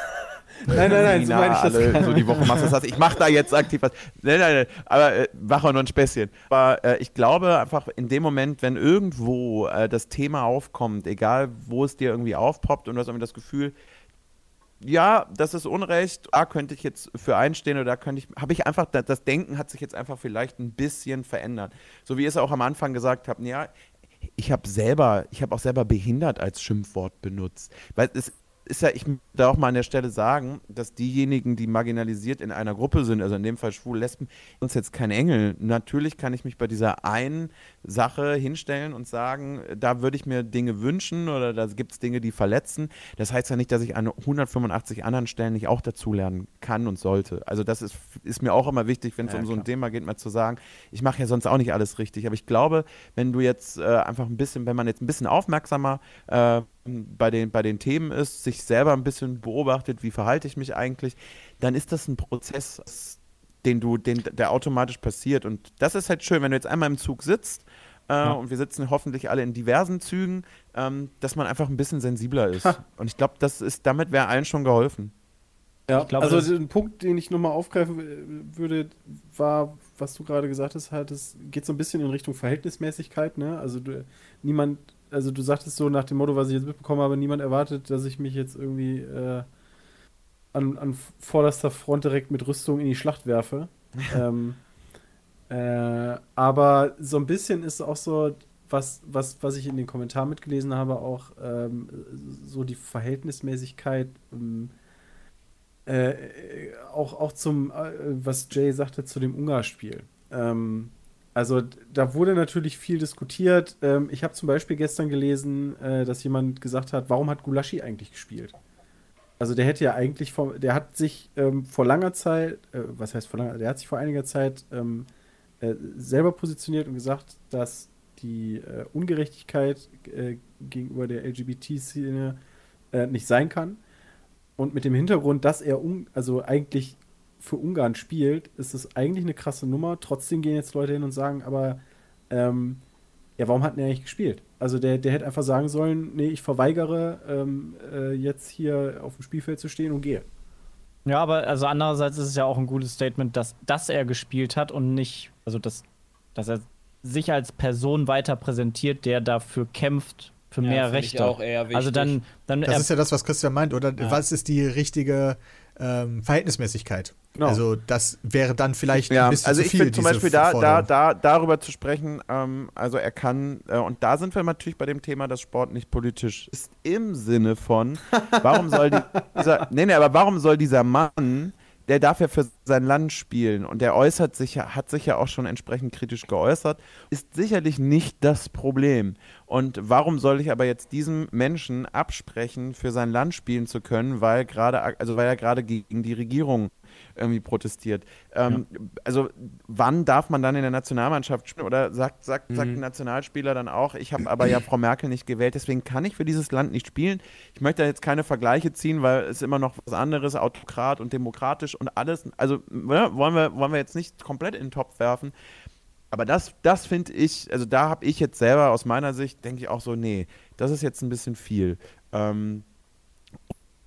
Nein, nein, nein, so meine ich das alle, so die Woche machst. Das heißt, [LAUGHS] ich mache da jetzt aktiv was. Nein, nein, nein, aber äh, auch noch ein Späßchen. Aber äh, ich glaube einfach in dem Moment, wenn irgendwo äh, das Thema aufkommt, egal wo es dir irgendwie aufpoppt und du hast irgendwie das Gefühl, ja, das ist Unrecht, da könnte ich jetzt für einstehen oder da könnte ich, habe ich einfach, das Denken hat sich jetzt einfach vielleicht ein bisschen verändert. So wie ich es auch am Anfang gesagt habe, ja, ich habe selber, ich habe auch selber behindert als Schimpfwort benutzt. Weil es ist ja, ich da auch mal an der Stelle sagen, dass diejenigen, die marginalisiert in einer Gruppe sind, also in dem Fall schwul, Lesben, uns jetzt kein Engel. Natürlich kann ich mich bei dieser einen Sache hinstellen und sagen, da würde ich mir Dinge wünschen oder da gibt es Dinge, die verletzen. Das heißt ja nicht, dass ich an 185 anderen Stellen nicht auch dazulernen kann und sollte. Also das ist, ist mir auch immer wichtig, wenn es ja, um so ein Thema geht, mal zu sagen, ich mache ja sonst auch nicht alles richtig. Aber ich glaube, wenn du jetzt äh, einfach ein bisschen, wenn man jetzt ein bisschen aufmerksamer äh, bei den, bei den Themen ist, sich selber ein bisschen beobachtet, wie verhalte ich mich eigentlich, dann ist das ein Prozess, den du, den, der automatisch passiert. Und das ist halt schön, wenn du jetzt einmal im Zug sitzt äh, ja. und wir sitzen hoffentlich alle in diversen Zügen, ähm, dass man einfach ein bisschen sensibler ist. Ha. Und ich glaube, das ist, damit wäre allen schon geholfen. Ja, glaub, also ein Punkt, den ich nochmal aufgreifen würde, war, was du gerade gesagt hast, halt, es geht so ein bisschen in Richtung Verhältnismäßigkeit, ne? Also du, niemand also du sagtest so nach dem Motto, was ich jetzt mitbekommen habe, niemand erwartet, dass ich mich jetzt irgendwie äh, an, an vorderster Front direkt mit Rüstung in die Schlacht werfe. [LAUGHS] ähm, äh, aber so ein bisschen ist auch so, was, was, was ich in den Kommentaren mitgelesen habe, auch ähm, so die Verhältnismäßigkeit, ähm, äh, auch, auch zum, äh, was Jay sagte, zu dem Ungarspiel. Ähm, also da wurde natürlich viel diskutiert. Ähm, ich habe zum Beispiel gestern gelesen, äh, dass jemand gesagt hat, warum hat Gulaschi eigentlich gespielt? Also der hätte ja eigentlich, vor, der hat sich ähm, vor langer Zeit, äh, was heißt vor langer, der hat sich vor einiger Zeit ähm, äh, selber positioniert und gesagt, dass die äh, Ungerechtigkeit äh, gegenüber der LGBT-Szene äh, nicht sein kann. Und mit dem Hintergrund, dass er um, also eigentlich für Ungarn spielt, ist es eigentlich eine krasse Nummer. Trotzdem gehen jetzt Leute hin und sagen, aber ähm, ja, warum hat er eigentlich gespielt? Also der, der hätte einfach sagen sollen, nee, ich verweigere ähm, äh, jetzt hier auf dem Spielfeld zu stehen und gehe. Ja, aber also andererseits ist es ja auch ein gutes Statement, dass, dass er gespielt hat und nicht, also dass, dass er sich als Person weiter präsentiert, der dafür kämpft für ja, mehr Rechte. Also dann, dann das ist ja das, was Christian meint, oder? Ja. Was ist die richtige ähm, Verhältnismäßigkeit. Genau. Also das wäre dann vielleicht ja, ein bisschen also zu viel. Also ich finde zum Beispiel da, da, da, darüber zu sprechen, ähm, also er kann, äh, und da sind wir natürlich bei dem Thema, dass Sport nicht politisch ist, im Sinne von, warum soll die, [LAUGHS] dieser, nee, nee, aber warum soll dieser Mann der darf ja für sein Land spielen und der äußert sich hat sich ja auch schon entsprechend kritisch geäußert, ist sicherlich nicht das Problem. Und warum soll ich aber jetzt diesem Menschen absprechen, für sein Land spielen zu können, weil gerade, also weil er gerade gegen die Regierung irgendwie protestiert. Ähm, Also wann darf man dann in der Nationalmannschaft spielen? Oder sagt, sagt, sagt Mhm. ein Nationalspieler dann auch, ich habe aber ja Frau Merkel nicht gewählt, deswegen kann ich für dieses Land nicht spielen. Ich möchte da jetzt keine Vergleiche ziehen, weil es immer noch was anderes, Autokrat und demokratisch und alles. Also ne, wollen, wir, wollen wir jetzt nicht komplett in den Topf werfen. Aber das, das finde ich, also da habe ich jetzt selber aus meiner Sicht, denke ich auch so, nee, das ist jetzt ein bisschen viel. Ähm,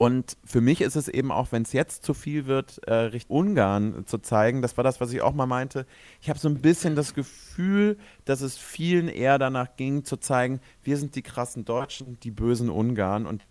und für mich ist es eben auch, wenn es jetzt zu viel wird, äh, Richtung Ungarn zu zeigen, das war das, was ich auch mal meinte. Ich habe so ein bisschen das Gefühl, dass es vielen eher danach ging, zu zeigen, wir sind die krassen Deutschen, die bösen Ungarn und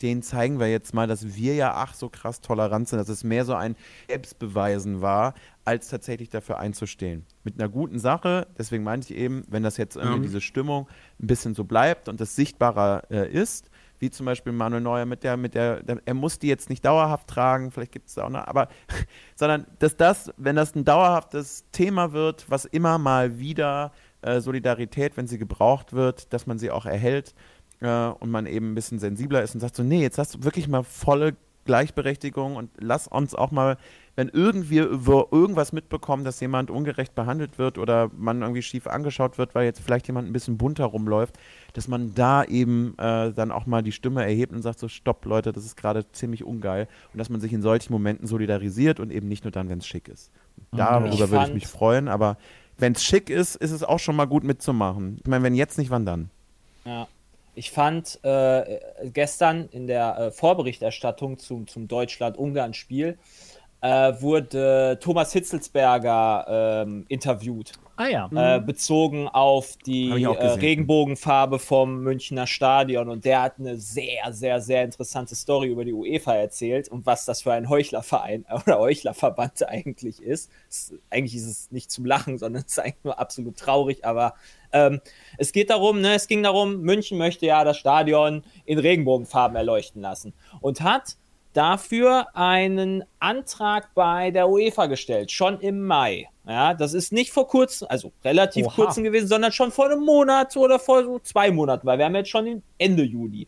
denen zeigen wir jetzt mal, dass wir ja ach so krass tolerant sind, dass es mehr so ein Selbstbeweisen war, als tatsächlich dafür einzustehen. Mit einer guten Sache, deswegen meinte ich eben, wenn das jetzt irgendwie Ja. diese Stimmung ein bisschen so bleibt und das sichtbarer äh, ist, wie zum Beispiel Manuel Neuer mit der, mit der, der er muss die jetzt nicht dauerhaft tragen, vielleicht gibt es da auch noch, aber, [LAUGHS] sondern dass das, wenn das ein dauerhaftes Thema wird, was immer mal wieder äh, Solidarität, wenn sie gebraucht wird, dass man sie auch erhält äh, und man eben ein bisschen sensibler ist und sagt so, nee, jetzt hast du wirklich mal volle Gleichberechtigung und lass uns auch mal, wenn irgendwie über irgendwas mitbekommen, dass jemand ungerecht behandelt wird oder man irgendwie schief angeschaut wird, weil jetzt vielleicht jemand ein bisschen bunter rumläuft, dass man da eben äh, dann auch mal die Stimme erhebt und sagt so, stopp Leute, das ist gerade ziemlich ungeil und dass man sich in solchen Momenten solidarisiert und eben nicht nur dann, wenn es schick ist. Darüber Ich würde ich mich freuen, aber wenn es schick ist, ist es auch schon mal gut mitzumachen. Ich meine, wenn jetzt nicht, wann dann? Ja. Ich fand äh, gestern in der äh, Vorberichterstattung zum, zum Deutschland-Ungarn-Spiel äh, wurde Thomas Hitzelsberger ähm, interviewt, Ah ja. äh, bezogen auf die äh. Regenbogenfarbe vom Münchner Stadion. Und der hat eine sehr, sehr, sehr interessante Story über die UEFA erzählt und was das für ein Heuchlerverein [LAUGHS] oder Heuchlerverband eigentlich ist. Es, eigentlich ist es nicht zum Lachen, sondern [LAUGHS] es ist eigentlich nur absolut traurig, aber ähm, es geht darum, ne, es ging darum, München möchte ja das Stadion in Regenbogenfarben erleuchten lassen und hat dafür einen Antrag bei der UEFA gestellt, schon im Mai. Ja, das ist nicht vor kurzem, also relativ Oha. kurzem gewesen, sondern schon vor einem Monat oder vor so zwei Monaten, weil wir haben jetzt schon Ende Juli.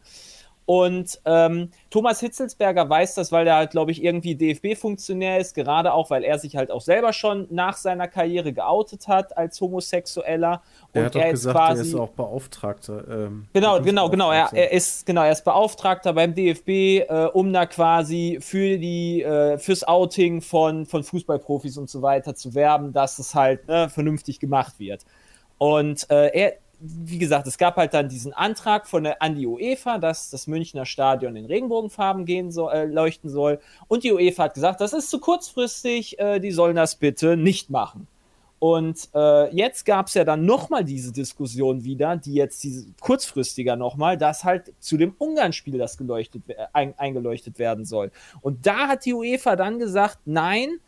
Und ähm, Thomas Hitzelsberger weiß das, weil er halt, glaube ich, irgendwie DFB-Funktionär ist, gerade auch, weil er sich halt auch selber schon nach seiner Karriere geoutet hat als Homosexueller. Er und hat doch er ist gesagt, er quasi ist auch Beauftragter. Ähm, Genau, genau, genau. Er, er ist genau, er ist Beauftragter beim DFB, äh, um da quasi für die äh, fürs Outing von von Fußballprofis und so weiter zu werben, dass es halt ne, vernünftig gemacht wird. Und äh, er, wie gesagt, es gab halt dann diesen Antrag von der an die UEFA, dass das Münchner Stadion in Regenbogenfarben gehen soll, äh, leuchten soll. Und die UEFA hat gesagt, das ist zu kurzfristig, äh, die sollen das bitte nicht machen. Und äh, jetzt gab es ja dann nochmal diese Diskussion wieder, die jetzt diese kurzfristiger nochmal, dass halt zu dem Ungarn-Spiel das geleuchtet, we- ein, eingeleuchtet werden soll. Und da hat die UEFA dann gesagt, nein,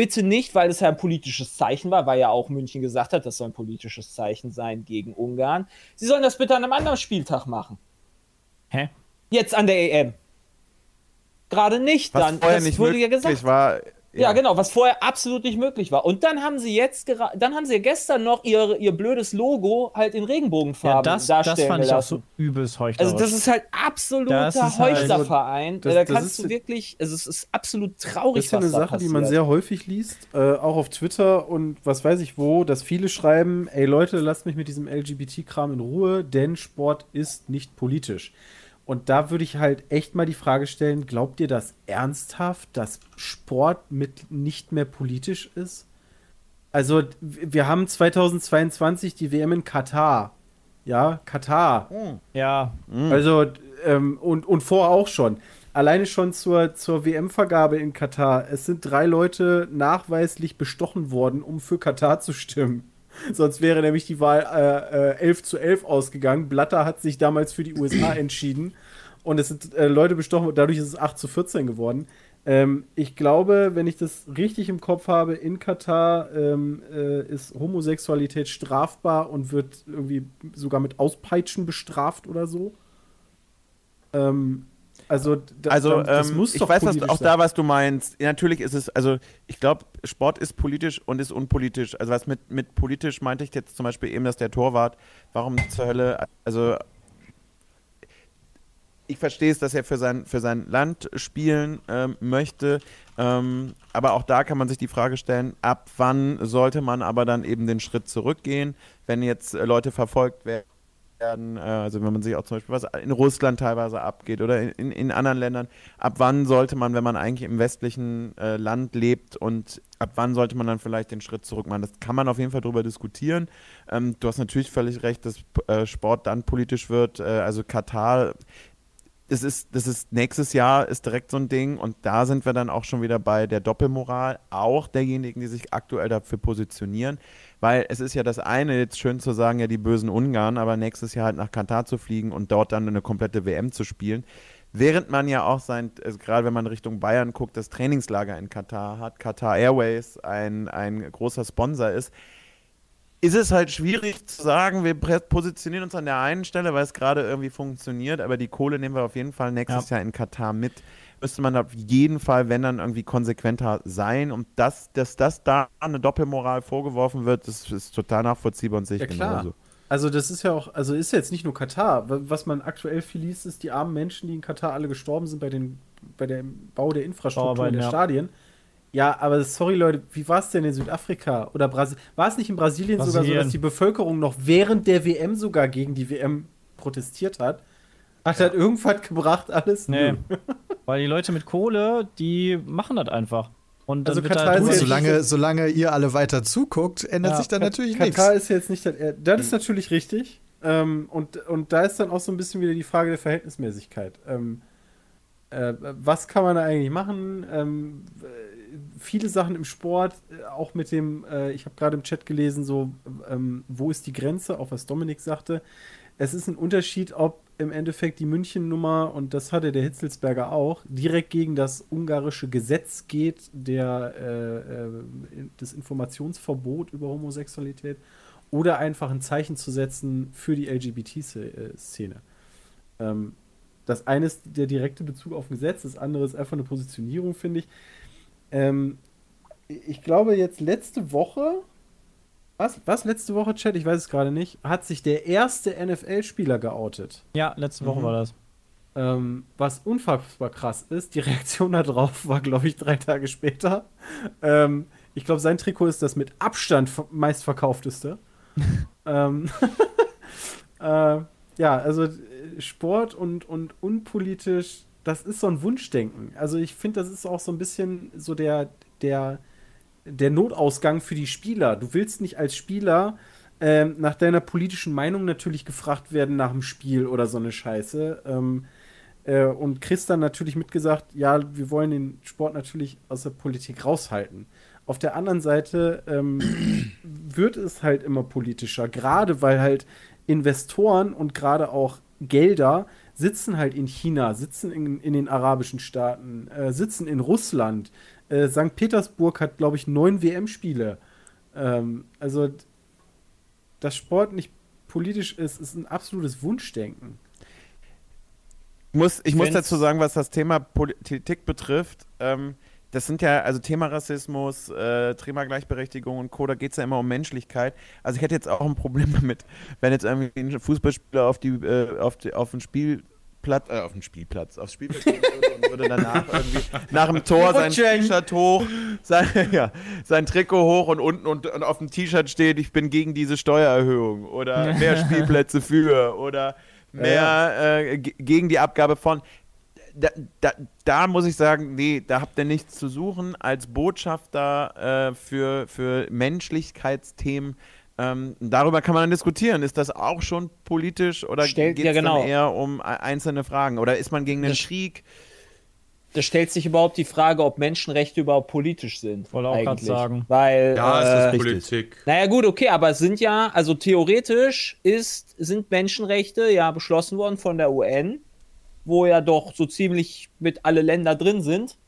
bitte nicht, weil es ja ein politisches Zeichen war, weil ja auch München gesagt hat, das soll ein politisches Zeichen sein gegen Ungarn. Sie sollen das bitte an einem anderen Spieltag machen. Hä? Jetzt an der EM. Gerade nicht, Was dann. vorher das nicht wurde ja gesagt. war. Ja. genau, was vorher absolut nicht möglich war. Und dann haben sie jetzt dann haben sie gestern noch ihr, ihr blödes Logo halt in Regenbogenfarben Ja, das, das darstellen fand ich auch gelassen. so übelst heuchlerisch. Also das ist halt absoluter Das ist halt- Heuchlerverein. das- da das kannst ist- du wirklich, also es ist absolut traurig, Das ist ja eine Sache, die man passiert. sehr häufig liest, äh, auch auf Twitter und was weiß ich wo, dass viele schreiben, ey Leute, lasst mich mit diesem LGBT-Kram in Ruhe, denn Sport ist nicht politisch. Und da würde ich halt echt mal die Frage stellen, glaubt ihr das ernsthaft, dass Sport mit nicht mehr politisch ist? Also, wir haben 2022 die WM in Katar. Ja, Katar. ja, Also, ähm, und, und vorher auch schon. Alleine schon zur, zur WM-Vergabe in Katar. Es sind drei Leute nachweislich bestochen worden, um für Katar zu stimmen. [LAUGHS] Sonst wäre nämlich die Wahl äh, äh, 11 zu 11 ausgegangen. Blatter hat sich damals für die USA [CLEARS THROAT] entschieden. Und es sind äh, Leute bestochen, dadurch ist es 8 zu 14 geworden. Ähm, ich glaube, wenn ich das richtig im Kopf habe, in Katar ähm, äh, ist Homosexualität strafbar und wird irgendwie sogar mit Auspeitschen bestraft oder so. Ähm, also, da, Also, da, das ähm, muss ich weiß was, auch sein. da, was du meinst. Natürlich ist es, also ich glaube, Sport ist politisch und ist unpolitisch. Also was mit, mit politisch meinte ich jetzt zum Beispiel eben, dass der Torwart, warum zur Hölle, also ich verstehe es, dass er für sein, für sein Land spielen ähm, möchte. Ähm, aber auch da kann man sich die Frage stellen, ab wann sollte man aber dann eben den Schritt zurückgehen, wenn jetzt Leute verfolgt werden werden, äh, also wenn man sich auch zum Beispiel was in Russland teilweise abgeht oder in, in anderen Ländern, ab wann sollte man, wenn man eigentlich im westlichen äh, Land lebt und ab wann sollte man dann vielleicht den Schritt zurück machen? Das kann man auf jeden Fall darüber diskutieren. Ähm, du hast natürlich völlig recht, dass äh, Sport dann politisch wird. Äh, also Katar das ist, das ist nächstes Jahr ist direkt so ein Ding und da sind wir dann auch schon wieder bei der Doppelmoral, auch derjenigen, die sich aktuell dafür positionieren. Weil es ist ja das eine, jetzt schön zu sagen, ja, die bösen Ungarn, aber nächstes Jahr halt nach Katar zu fliegen und dort dann eine komplette WM zu spielen. Während man ja auch sein, also gerade wenn man Richtung Bayern guckt, das Trainingslager in Katar hat, Katar Airways ein, ein großer Sponsor ist, ist es halt schwierig zu sagen, wir positionieren uns an der einen Stelle, weil es gerade irgendwie funktioniert, aber die Kohle nehmen wir auf jeden Fall nächstes ja. Jahr in Katar mit müsste man auf jeden Fall, wenn dann irgendwie konsequenter sein. Und das, dass das da eine Doppelmoral vorgeworfen wird, das ist total nachvollziehbar und sehe ich ja, klar. genauso. Also das ist ja auch, also ist jetzt nicht nur Katar. Was man aktuell viel liest, ist die armen Menschen, die in Katar alle gestorben sind bei, den, bei dem Bau der Infrastruktur in der ja. Stadien. Ja, aber sorry Leute, wie war es denn in Südafrika oder Brasilien? War es nicht in Brasilien, Brasilien, sogar so, dass die Bevölkerung noch während der WM sogar gegen die WM protestiert hat? Hat ja. das irgendwas gebracht alles? Nee. [LAUGHS] Weil die Leute mit Kohle, die machen das einfach. Und also Katar halt gut, solange, solange ihr alle weiter zuguckt, ändert ja. sich da natürlich nichts. Katar ist jetzt nicht das, das ist natürlich richtig. Ähm, und, und da ist dann auch so ein bisschen wieder die Frage der Verhältnismäßigkeit. Ähm, äh, was kann man da eigentlich machen? Ähm, viele Sachen im Sport, äh, auch mit dem, äh, ich habe gerade im Chat gelesen, so, ähm, wo ist die Grenze, auch was Dominik sagte. Es ist ein Unterschied, ob im Endeffekt die München-Nummer, und das hatte der Hitzelsberger auch, direkt gegen das ungarische Gesetz geht, der, äh, äh, das Informationsverbot über Homosexualität, oder einfach ein Zeichen zu setzen für die LGBT-Szene. Ähm, das eine ist der direkte Bezug auf ein Gesetz, das andere ist einfach eine Positionierung, finde ich. Ähm, ich glaube, jetzt letzte Woche was? Was? Letzte Woche, Chat? Ich weiß es gerade nicht. Hat sich der erste NFL-Spieler geoutet. Ja, letzte Woche mhm. war das. Ähm, was unfassbar krass ist, die [LAUGHS] Reaktion darauf war, glaube ich, drei Tage später. Ähm, ich glaube, sein Trikot ist das mit Abstand meistverkaufteste. [LAUGHS] ähm, [LAUGHS] äh, ja, also äh, Sport und, und unpolitisch, das ist so ein Wunschdenken. Also ich finde, das ist auch so ein bisschen so der, der der Notausgang für die Spieler. Du willst nicht als Spieler ähm, nach deiner politischen Meinung natürlich gefragt werden nach dem Spiel oder so eine Scheiße. Ähm, äh, und Chris dann natürlich mitgesagt, ja, wir wollen den Sport natürlich aus der Politik raushalten. Auf der anderen Seite ähm, wird es halt immer politischer, gerade weil halt Investoren und gerade auch Gelder sitzen halt in China, sitzen in, in den arabischen Staaten, äh, sitzen in Russland, äh, St. Petersburg hat, glaube ich, neun WM-Spiele. Ähm, also, dass Sport nicht politisch ist, ist ein absolutes Wunschdenken. Ich muss, ich muss dazu sagen, was das Thema Politik betrifft. Ähm, das sind ja, also Thema Rassismus, äh, Thema Gleichberechtigung und Co., da geht es ja immer um Menschlichkeit. Also ich hätte jetzt auch ein Problem [LAUGHS] damit, wenn jetzt irgendwie ein Fußballspieler auf, die, äh, auf, die, auf ein Spiel Platz, äh, auf dem Spielplatz, aufs Spielplatz und würde danach irgendwie nach dem Tor sein T-Shirt hoch, sein, [LAUGHS] ja, sein Trikot hoch und unten und, und auf dem T-Shirt steht, ich bin gegen diese Steuererhöhung oder [LAUGHS] mehr Spielplätze für oder mehr äh, gegen die Abgabe von. Da, da, da, muss ich sagen, nee, da habt ihr nichts zu suchen. Als Botschafter äh, für, für Menschlichkeitsthemen ähm, darüber kann man dann diskutieren. Ist das auch schon politisch oder geht es ja, genau. eher um einzelne Fragen? Oder ist man gegen den das, Krieg? Da stellt sich überhaupt die Frage, ob Menschenrechte überhaupt politisch sind. Wollte auch gerade sagen. Weil, ja, äh, es ist Politik. Naja, gut, okay, aber es sind ja, also theoretisch ist, sind Menschenrechte ja beschlossen worden von der UN, wo ja doch so ziemlich mit alle Länder drin sind,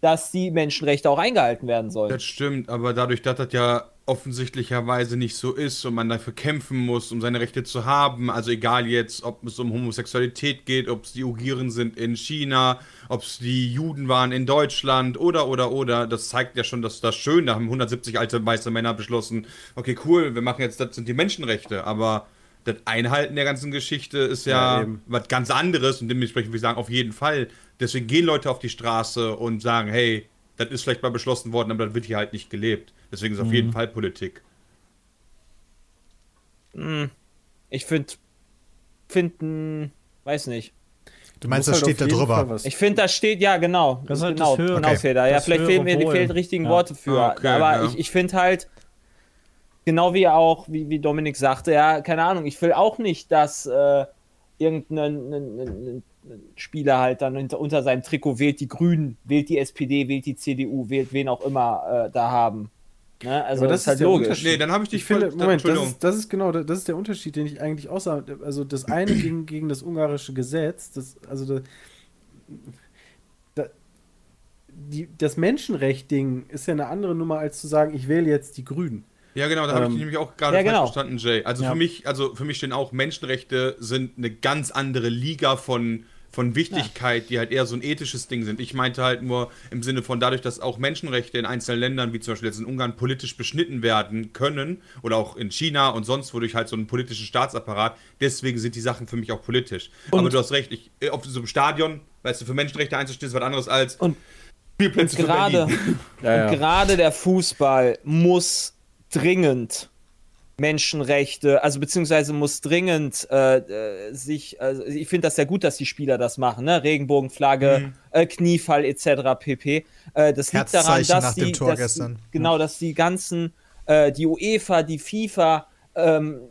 dass die Menschenrechte auch eingehalten werden sollen. Das stimmt, aber dadurch, dass das ja offensichtlicherweise nicht so ist und man dafür kämpfen muss, um seine Rechte zu haben. Also egal jetzt, ob es um Homosexualität geht, ob es die Ugieren sind in China, ob es die Juden waren in Deutschland oder oder oder. Das zeigt ja schon, dass das schön. Da haben 170 alte weiße Männer beschlossen, okay, cool, wir machen jetzt, das sind die Menschenrechte. Aber Das Einhalten der ganzen Geschichte ist ja, Ja, was ganz anderes und dementsprechend würde ich sagen, auf jeden Fall. Deswegen gehen Leute auf die Straße und sagen, hey, das ist vielleicht mal beschlossen worden, aber das wird hier halt nicht gelebt. Deswegen ist auf jeden Fall Politik. Ich finde, finden, weiß nicht. Du meinst, das halt steht da drüber. Ich finde, das steht, ja, genau. Das ist halt genau, das höhere- genau, Okay. Feder. Ja, Das vielleicht fehlen mir die richtigen Ja. Worte für. Ah, okay, aber ja. ich, ich finde halt, genau wie auch, wie, wie Dominik sagte, ja, keine Ahnung, ich will auch nicht, dass äh, irgendein ein, ein, ein, ein Spieler halt dann unter, unter seinem Trikot wählt die Grünen, wählt die SPD, wählt die CDU, wählt wen auch immer äh, da haben. Ne? Also Aber das, das ist halt ist der logisch. Unterschied. Nee, dann habe ich dich Ich finde, voll- Moment, das ist, das ist genau, das ist der Unterschied, den ich eigentlich außer, also das eine [CLEARS THROAT] gegen, gegen das ungarische Gesetz, das, also da, da, die, das Menschenrecht-Ding ist ja eine andere Nummer, als zu sagen, ich wähle jetzt die Grünen. Ja, genau, da habe ich Ähm, dich nämlich auch gerade ja, genau. verstanden, Jay. Also Ja. für mich, also für mich stehen auch Menschenrechte sind eine ganz andere Liga von, von Wichtigkeit, die halt eher so ein ethisches Ding sind. Ich meinte halt nur im Sinne von dadurch, dass auch Menschenrechte in einzelnen Ländern, wie zum Beispiel jetzt in Ungarn, politisch beschnitten werden können oder auch in China und sonst wodurch halt so einen politischen Staatsapparat. Deswegen sind die Sachen für mich auch politisch. Aber du hast recht, ich, äh, auf so einem Stadion, weißt du, für Menschenrechte einzustehen, ist was anderes als Und- Spielplätze für gerade, Berlin. [LAUGHS] Ja, und ja. gerade der Fußball muss dringend Menschenrechte, also beziehungsweise muss dringend äh, äh, sich, also ich finde das sehr gut, dass die Spieler das machen, ne? Regenbogenflagge, Mhm. äh, Kniefall etc. pp. Äh, das liegt daran, dass die, dass, gestern. genau, dass die ganzen, äh, die UEFA, die FIFA, ähm,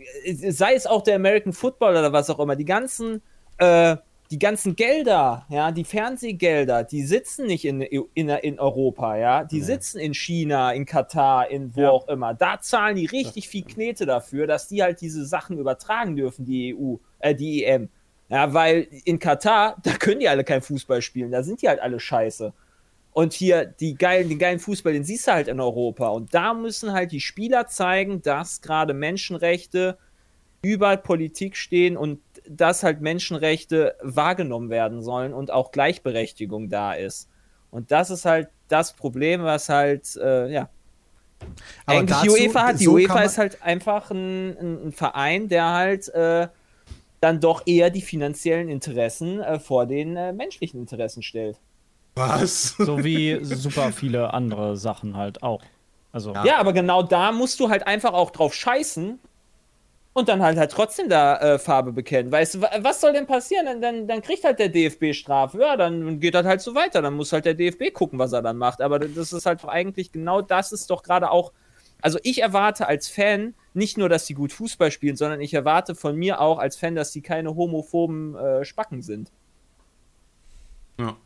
sei es auch der American Football oder was auch immer, die ganzen äh, die ganzen Gelder, ja, die Fernsehgelder, die sitzen nicht in, in, in Europa, ja, die sitzen in China, in Katar, in wo Ja. auch immer. Da zahlen die richtig viel Knete dafür, dass die halt diese Sachen übertragen dürfen, die EU, äh, die EM. Ja, weil in Katar, [LAUGHS] da können die alle kein Fußball spielen, da sind die halt alle scheiße. Und hier die geilen, den geilen Fußball, den siehst du halt in Europa. Und da müssen halt die Spieler zeigen, dass gerade Menschenrechte über Politik stehen und dass halt Menschenrechte wahrgenommen werden sollen und auch Gleichberechtigung da ist. Und das ist halt das Problem, was halt, äh, ja, Aber eigentlich dazu- die UEFA hat. Die so UEFA ist halt einfach ein, ein, ein Verein, der halt äh, dann doch eher die finanziellen Interessen äh, vor den äh, menschlichen Interessen stellt. Was? So wie super viele andere Sachen halt auch. Also, Ja. aber genau da musst du halt einfach auch drauf scheißen und dann halt halt trotzdem da äh, Farbe bekennen. Weißt du, wa- was soll denn passieren? Dann, dann, dann kriegt halt der DFB Strafe. Ja, dann geht das halt so weiter. Dann muss halt der DFB gucken, was er dann macht. Aber das ist halt doch eigentlich genau das ist doch gerade auch. Also ich erwarte als Fan nicht nur, dass die gut Fußball spielen, sondern ich erwarte von mir auch als Fan, dass die keine homophoben äh, Spacken sind. Ja.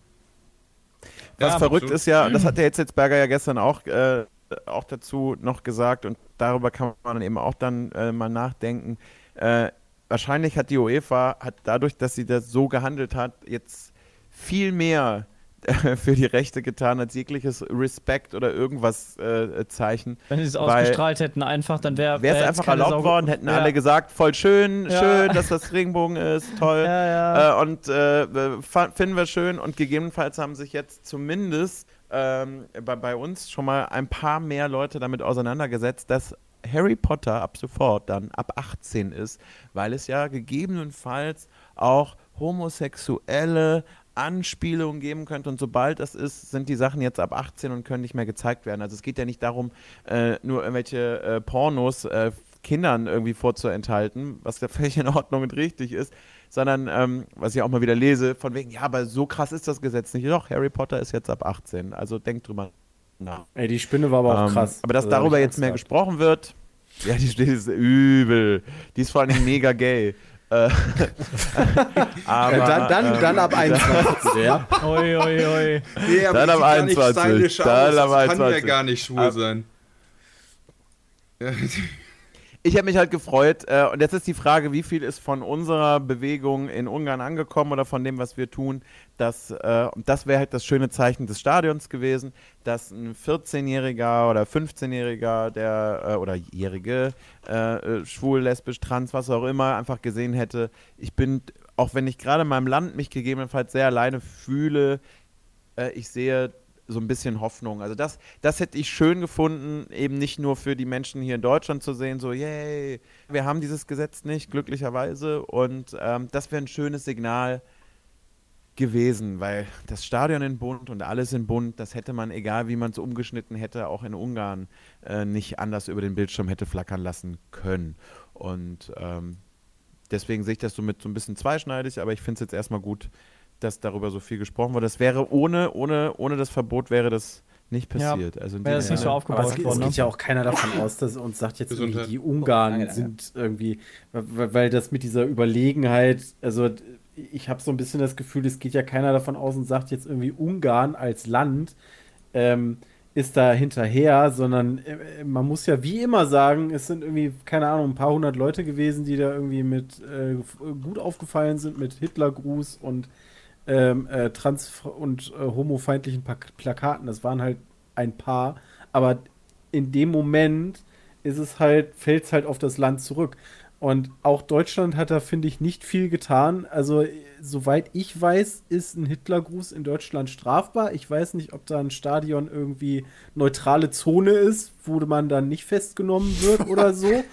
Was Ja, verrückt absolut. ist ja, und das [CLEARS THROAT] hat der Hitzelsberger ja gestern auch, äh, auch dazu noch gesagt und darüber kann man eben auch dann äh, mal nachdenken. Äh, wahrscheinlich hat die UEFA, hat dadurch, dass sie das so gehandelt hat, jetzt viel mehr äh, [LAUGHS] für die Rechte getan als jegliches Respekt oder irgendwas äh, Zeichen. wenn sie es ausgestrahlt hätten, einfach, dann wäre Wäre es einfach erlaubt worden, hätten alle gesagt, voll schön, Ja. schön, dass das Regenbogen ist, [LAUGHS] toll. Ja, ja. Äh, und äh, fa- finden wir schön und gegebenenfalls haben sich jetzt zumindest ähm, bei, bei uns schon mal ein paar mehr Leute damit auseinandergesetzt, dass Harry Potter ab sofort dann ab 18 ist, weil es ja gegebenenfalls auch homosexuelle Anspielungen geben könnte und sobald das ist, sind die Sachen jetzt ab 18 und können nicht mehr gezeigt werden. Also es geht ja nicht darum, äh, nur irgendwelche äh, Pornos äh, Kindern irgendwie vorzuenthalten, was ja völlig in Ordnung und richtig ist, sondern ähm, was ich auch mal wieder lese, von wegen, ja, aber so krass ist das Gesetz nicht. Doch, Harry Potter ist jetzt ab 18, also denkt drüber nach. Ey, die Spinne war aber auch Ähm, krass. Aber dass Also, darüber jetzt mehr gehabt. gesprochen wird, ja, die Stelle ist übel. Die ist vor allem mega gay. Äh, [LAUGHS] aber, Ja, dann, dann, ähm, dann ab 21, ja. Oi, oi, oi. Nee, aber Dann nicht 21, stylisch dann am Das kann ja 21. gar nicht schwul Ah. sein. [LAUGHS] Ich habe mich halt gefreut. Äh, und jetzt ist die Frage, wie viel ist von unserer Bewegung in Ungarn angekommen oder von dem, was wir tun. Dass, äh, das wäre halt das schöne Zeichen des Stadions gewesen, dass ein 14-Jähriger oder 15-Jähriger, der äh, oder Jährige, äh, äh, schwul, lesbisch, trans, was auch immer, einfach gesehen hätte, ich bin, auch wenn ich gerade in meinem Land mich gegebenenfalls sehr alleine fühle, äh, ich sehe so ein bisschen Hoffnung. Also das, das hätte ich schön gefunden, eben nicht nur für die Menschen hier in Deutschland zu sehen, so, yay, wir haben dieses Gesetz nicht, glücklicherweise. Und ähm, das wäre ein schönes Signal gewesen, weil das Stadion in Bund und alles in Bund, das hätte man, egal wie man es umgeschnitten hätte, auch in Ungarn äh, nicht anders über den Bildschirm hätte flackern lassen können. Und ähm, deswegen sehe ich das so mit so ein bisschen zweischneidig, aber ich finde es jetzt erstmal gut, dass darüber so viel gesprochen wurde. Das wäre ohne, ohne, ohne das Verbot wäre das nicht passiert. Ja, also wäre das nicht so aufgebaut Aber es, worden. es Ne? geht ja auch keiner davon aus, dass uns sagt jetzt irgendwie, die Ungarn danke. sind irgendwie, weil, weil das mit dieser Überlegenheit, also ich habe so ein bisschen das Gefühl, es geht ja keiner davon aus und sagt jetzt irgendwie Ungarn als Land ähm, ist da hinterher, sondern äh, man muss ja wie immer sagen, es sind irgendwie, keine Ahnung, ein paar hundert Leute gewesen, die da irgendwie mit äh, gut aufgefallen sind mit Hitlergruß und ähm, äh, trans- und äh, homofeindlichen Plakaten. Das waren halt ein paar, aber in dem Moment ist es halt, fällt es halt auf das Land zurück. Und auch Deutschland hat da, finde ich, nicht viel getan. Also, äh, soweit ich weiß, ist ein Hitlergruß in Deutschland strafbar. Ich weiß nicht, ob da ein Stadion irgendwie neutrale Zone ist, wo man dann nicht festgenommen wird oder so. [LAUGHS]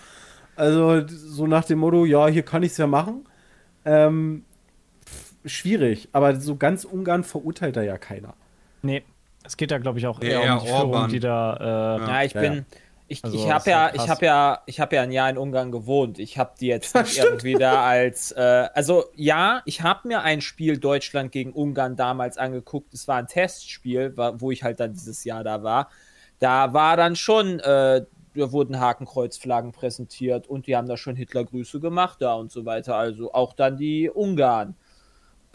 Also, so nach dem Motto, ja, hier kann ich es ja machen. Ähm, schwierig, aber so ganz Ungarn verurteilt da ja keiner. Nee, es geht da, glaube ich, auch eher eher um die Führung, Orban. die da. Äh, Ja, ich Ja, bin. ja. Ich, Also, ich das habe ja, halt ich habe ja, ich habe ja ein Jahr in Ungarn gewohnt. Ich habe die jetzt nicht irgendwie da als, äh, also ja, ich habe mir ein Spiel Deutschland gegen Ungarn damals angeguckt. Es war ein Testspiel, wo ich halt dann dieses Jahr da war. Da war dann schon, äh, da wurden Hakenkreuzflaggen präsentiert und die haben da schon Hitlergrüße gemacht da und so weiter. Also auch dann die Ungarn.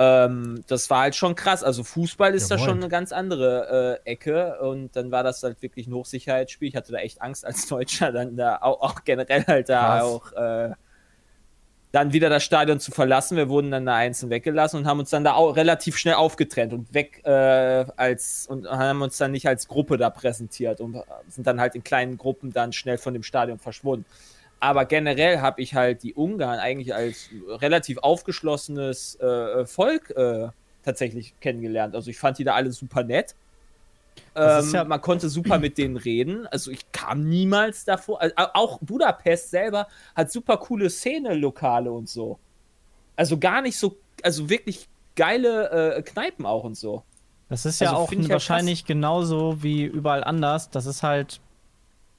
Ähm, das war halt schon krass. Also Fußball ist Ja, da schon eine ganz andere äh, Ecke und dann war das halt wirklich ein Hochsicherheitsspiel. Ich hatte da echt Angst als Deutscher, dann da auch, auch generell halt da Krass. auch äh, dann wieder das Stadion zu verlassen. Wir wurden dann da einzeln weggelassen und haben uns dann da auch relativ schnell aufgetrennt und weg äh, als und haben uns dann nicht als Gruppe da präsentiert und sind dann halt in kleinen Gruppen dann schnell von dem Stadion verschwunden. Aber generell habe ich halt die Ungarn eigentlich als relativ aufgeschlossenes äh, Volk äh, tatsächlich kennengelernt. Also ich fand die da alle super nett. Ähm, ja- man konnte super mit denen reden. Also ich kam niemals davor. Also auch Budapest selber hat super coole Szene-Lokale und so. Also gar nicht so, also wirklich geile äh, Kneipen auch und so. Das ist ja Also auch wahrscheinlich genauso wie überall anders. Das ist halt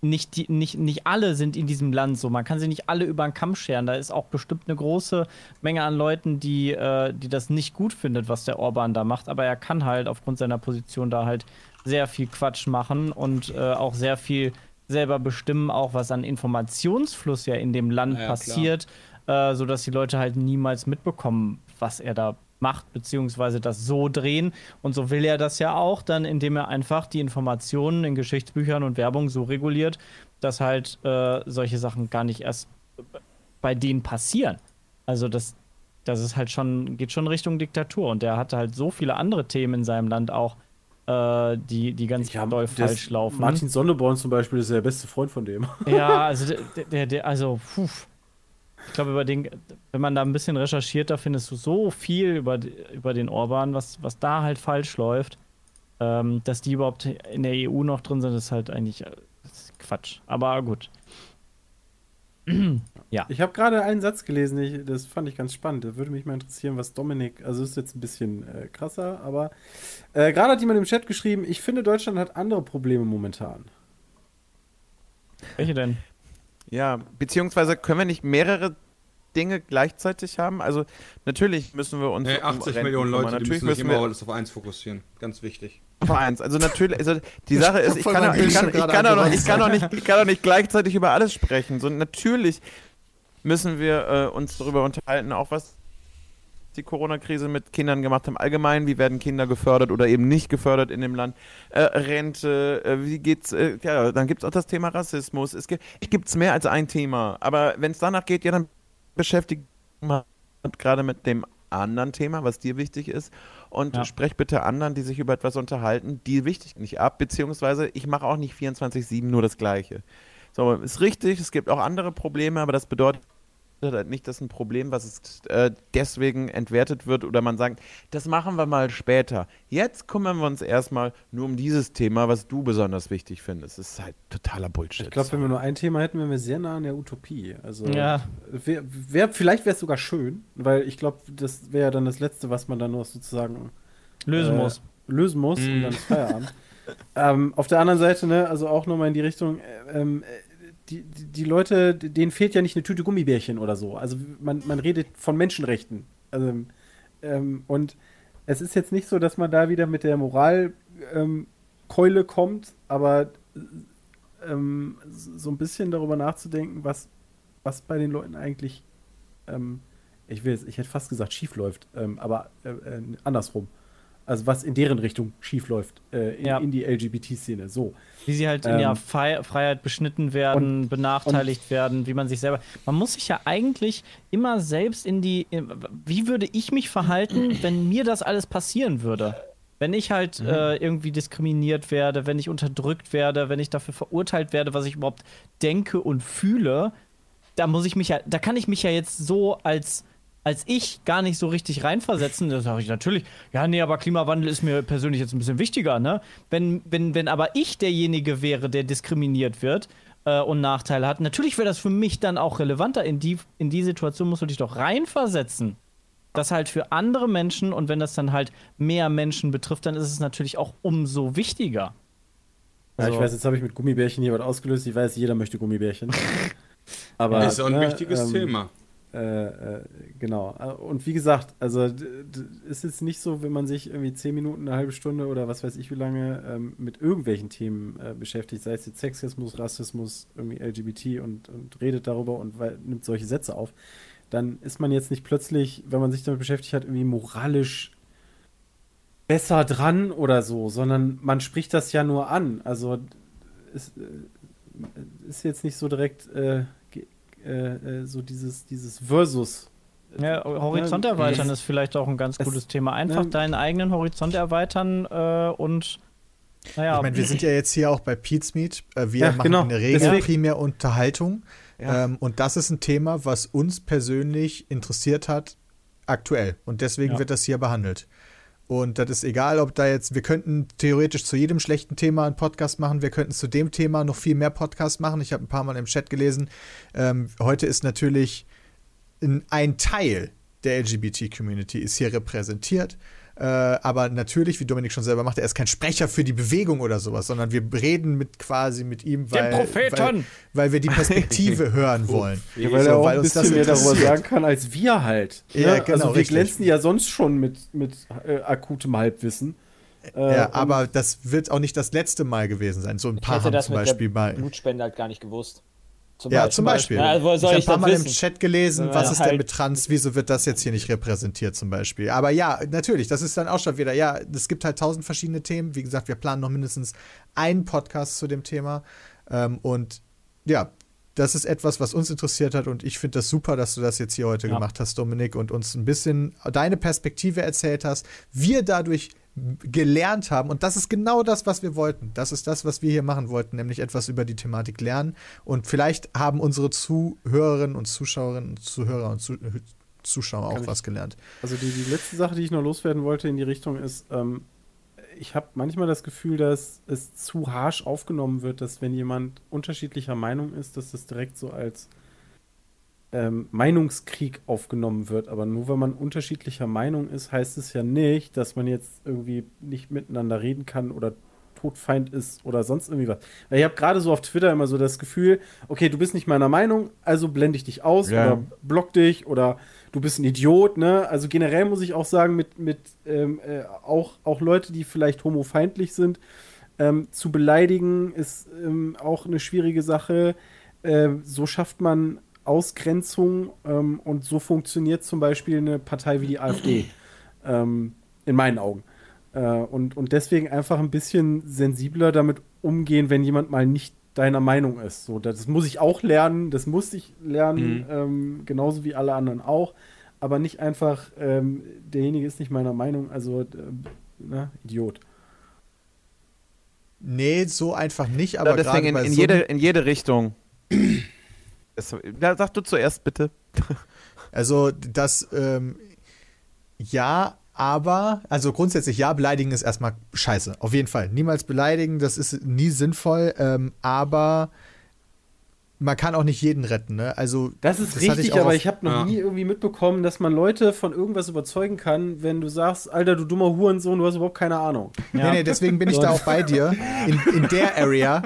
nicht, die, nicht, nicht alle sind in diesem Land so. Man kann sie nicht alle über den Kamm scheren. Da ist auch bestimmt eine große Menge an Leuten, die, äh, die das nicht gut findet, was der Orban da macht. Aber er kann halt aufgrund seiner Position da halt sehr viel Quatsch machen und äh, auch sehr viel selber bestimmen, auch was an Informationsfluss ja in dem Land Ja, passiert, äh, sodass die Leute halt niemals mitbekommen, was er da macht, beziehungsweise das so drehen. Und so will er das ja auch, dann, indem er einfach die Informationen in Geschichtsbüchern und Werbung so reguliert, dass halt äh, solche Sachen gar nicht erst bei denen passieren. Also das, das ist halt schon, geht schon Richtung Diktatur. Und der hat halt so viele andere Themen in seinem Land auch, äh, die, die ganz Ja, doll falsch laufen. Martin Sonneborn zum Beispiel ist der beste Freund von dem. Ja, [LAUGHS] also der, der, der also, puh. Ich glaube, über den, wenn man da ein bisschen recherchiert, da findest du so viel über, über den Orban, was, was da halt falsch läuft. Ähm, dass die überhaupt in der EU noch drin sind, ist halt eigentlich äh, ist Quatsch. Aber gut. [CLEARS THROAT] Ich habe gerade einen Satz gelesen, ich, das fand ich ganz spannend. Da würde mich mal interessieren, was Dominik, also ist jetzt ein bisschen äh, krasser, aber äh, gerade hat jemand im Chat geschrieben, ich finde, Deutschland hat andere Probleme momentan. Welche denn? Ja, beziehungsweise können wir nicht mehrere Dinge gleichzeitig haben? Also natürlich müssen wir uns Nee, um 80 Renten Millionen. Leute, die natürlich müssen sich müssen immer wir alles auf eins fokussieren. Ganz wichtig. auf eins. Also natürlich, also die Sache ist, ich kann, auch- ich kann, ich kann, auch noch, gerade ich kann auch nicht, ich kann auch nicht gleichzeitig über alles sprechen. So natürlich müssen wir äh, uns darüber unterhalten, auch was die Corona-Krise mit Kindern gemacht haben. Allgemein, wie werden Kinder gefördert oder eben nicht gefördert in dem Land? Äh, Rente, äh, wie geht's? Äh, ja, dann gibt es auch das Thema Rassismus. Es gibt es mehr als ein Thema. Aber wenn es danach geht, ja, dann beschäftigt man gerade mit dem anderen Thema, was dir wichtig ist. Und Ja. sprech bitte anderen, die sich über etwas unterhalten, die wichtig nicht ab. Beziehungsweise ich mache auch nicht 24-7 nur das Gleiche. So, ist richtig, es gibt auch andere Probleme, aber das bedeutet halt nicht das ist ein Problem, was es, äh, deswegen entwertet wird oder man sagt, das machen wir mal später. Jetzt kümmern wir uns erstmal nur um dieses Thema, was du besonders wichtig findest. Das ist halt totaler Bullshit. Ich glaube, wenn wir nur ein Thema hätten, wären wir sehr nah an der Utopie. Also Ja. wär, wär, vielleicht wäre es sogar schön, weil ich glaube, das wäre ja dann das Letzte, was man dann noch sozusagen Lösen äh, muss. lösen muss und Mm. dann ist Feierabend. ähm, auf der anderen Seite, ne, also auch nochmal in die Richtung, äh, ähm, äh, die, die, Leute, denen fehlt ja nicht eine Tüte Gummibärchen oder so. Also man, man redet von Menschenrechten. Also, ähm, und es ist jetzt nicht so, dass man da wieder mit der Moralkeule ähm, kommt, aber ähm, so ein bisschen darüber nachzudenken, was, was bei den Leuten eigentlich, ähm, ich will jetzt, ich hätte fast gesagt, schief läuft, ähm, aber äh, äh, andersrum. Also was in deren Richtung schief läuft, äh, in, Ja. in die LGBT-Szene. So. Wie sie halt in Ähm, ihrer Fei Freiheit beschnitten werden, benachteiligt werden, wie man sich selber. Man muss sich ja eigentlich immer selbst in die. In, wie würde ich mich verhalten, wenn mir das alles passieren würde? Wenn ich halt äh, irgendwie diskriminiert werde, wenn ich unterdrückt werde, wenn ich dafür verurteilt werde, was ich überhaupt denke und fühle, da muss ich mich ja, da kann ich mich ja jetzt so als als ich gar nicht so richtig reinversetzen, da sage ich natürlich, ja, nee, aber Klimawandel ist mir persönlich jetzt ein bisschen wichtiger, ne? Wenn, wenn, wenn aber ich derjenige wäre, der diskriminiert wird äh, und Nachteile hat, natürlich wäre das für mich dann auch relevanter. In die, in die Situation musst du dich doch reinversetzen. Das halt für andere Menschen und wenn das dann halt mehr Menschen betrifft, dann ist es natürlich auch umso wichtiger. Ja, ich weiß, jetzt habe ich mit Gummibärchen hier was ausgelöst. Ich weiß, jeder möchte Gummibärchen. [LAUGHS] Aber, ist auch ein ne, wichtiges ähm, Thema. Äh, äh, genau. Äh, Und wie gesagt, also ist jetzt nicht so, wenn man sich irgendwie zehn Minuten, eine halbe Stunde oder was weiß ich wie lange ähm, mit irgendwelchen Themen äh, beschäftigt, sei es jetzt Sexismus, Rassismus, irgendwie LGBT und, und redet darüber und nimmt solche Sätze auf, dann ist man jetzt nicht plötzlich, wenn man sich damit beschäftigt hat, irgendwie moralisch besser dran oder so, sondern man spricht das ja nur an. Also äh, ist jetzt nicht so direkt äh, äh, äh, so dieses, dieses Versus. Ja, Horizont erweitern es- ist vielleicht auch ein ganz es- gutes Thema. Einfach ja. deinen eigenen Horizont erweitern äh, und naja, Ich meine, wir sind ja jetzt hier auch bei Pete's Meet. Äh, Wir Ja, machen genau. in der Regel Deswegen- primär Unterhaltung. Ja. Ähm, und das ist ein Thema, was uns persönlich interessiert hat, aktuell. Und deswegen Ja. wird das hier behandelt. Und das ist egal, ob da jetzt, wir könnten theoretisch zu jedem schlechten Thema einen Podcast machen, wir könnten zu dem Thema noch viel mehr Podcasts machen. Ich habe ein paar Mal im Chat gelesen. Ähm, heute ist natürlich ein, ein Teil der LGBT-Community ist hier repräsentiert. Äh, aber natürlich, wie Dominik schon selber macht, er ist kein Sprecher für die Bewegung oder sowas, sondern wir reden mit quasi mit ihm, weil, weil, weil wir die Perspektive [LAUGHS] hören wollen. Ja, weil er So, auch weil ein uns das bisschen mehr darüber sagen kann als wir halt. Ja, ne? genau, also wir richtig. glänzen ja sonst schon mit, mit äh, akutem Halbwissen. Äh, Ja, aber das wird auch nicht das letzte Mal gewesen sein. So ein paar haben das zum mit Beispiel der mal. Blutspende halt gar nicht gewusst. Zum Ja, zum Beispiel. Ja, woher soll ich ich, habe ein paar das Mal im wissen? Chat gelesen, was ist denn halt- mit Trans, wieso wird das jetzt hier nicht repräsentiert zum Beispiel. Aber ja, natürlich, das ist dann auch schon wieder, ja, es gibt halt tausend verschiedene Themen. Wie gesagt, wir planen noch mindestens einen Podcast zu dem Thema. Ähm, und ja, das ist etwas, was uns interessiert hat und ich finde das super, dass du das jetzt hier heute Ja. gemacht hast, Dominik, und uns ein bisschen deine Perspektive erzählt hast. Wir dadurch gelernt haben und das ist genau das, was wir wollten. Das ist das, was wir hier machen wollten, nämlich etwas über die Thematik lernen und vielleicht haben unsere Zuhörerinnen und Zuschauerinnen und Zuhörer und Zu Zuschauer Kann auch ich- was gelernt. Also die, die letzte Sache, die ich noch loswerden wollte in die Richtung ist, ähm, ich habe manchmal das Gefühl, dass es zu harsch aufgenommen wird, dass wenn jemand unterschiedlicher Meinung ist, dass das direkt so als ähm, Meinungskrieg aufgenommen wird. Aber nur wenn man unterschiedlicher Meinung ist, heißt es ja nicht, dass man jetzt irgendwie nicht miteinander reden kann oder Todfeind ist oder sonst irgendwie was. Weil ich habe gerade so auf Twitter immer so das Gefühl, okay, du bist nicht meiner Meinung, also blende ich dich aus Ja. oder block dich oder du bist ein Idiot, ne? Also generell muss ich auch sagen, mit, mit ähm, äh, auch, auch Leute, die vielleicht homofeindlich sind, ähm, zu beleidigen, ist ähm, auch eine schwierige Sache. Ähm, so schafft man Ausgrenzung ähm, und so funktioniert zum Beispiel eine Partei wie die AfD. [CLEARS THROAT] ähm, in meinen Augen. Äh, und, und deswegen einfach ein bisschen sensibler damit umgehen, wenn jemand mal nicht deiner Meinung ist. So, das muss ich auch lernen, das muss ich lernen, Mhm. ähm, genauso wie alle anderen auch. Aber nicht einfach, ähm, derjenige ist nicht meiner Meinung, also äh, na, Idiot. Nee, so einfach nicht, aber deswegen in, in, so jede, in jede Richtung. [CLEARS THROAT] Ja, sag du zuerst bitte. [LAUGHS] Also das, ähm, ja, aber, also grundsätzlich ja, beleidigen ist erstmal scheiße. Auf jeden Fall. Niemals beleidigen, das ist nie sinnvoll, ähm, aber man kann auch nicht jeden retten, ne? Also Das ist hatte richtig, auch aber ich habe noch Ja. nie irgendwie mitbekommen, dass man Leute von irgendwas überzeugen kann, wenn du sagst, Alter, du dummer Hurensohn, du hast überhaupt keine Ahnung. Nee, nee, deswegen bin ich da auch bei [LAUGHS] dir. In, in der Area.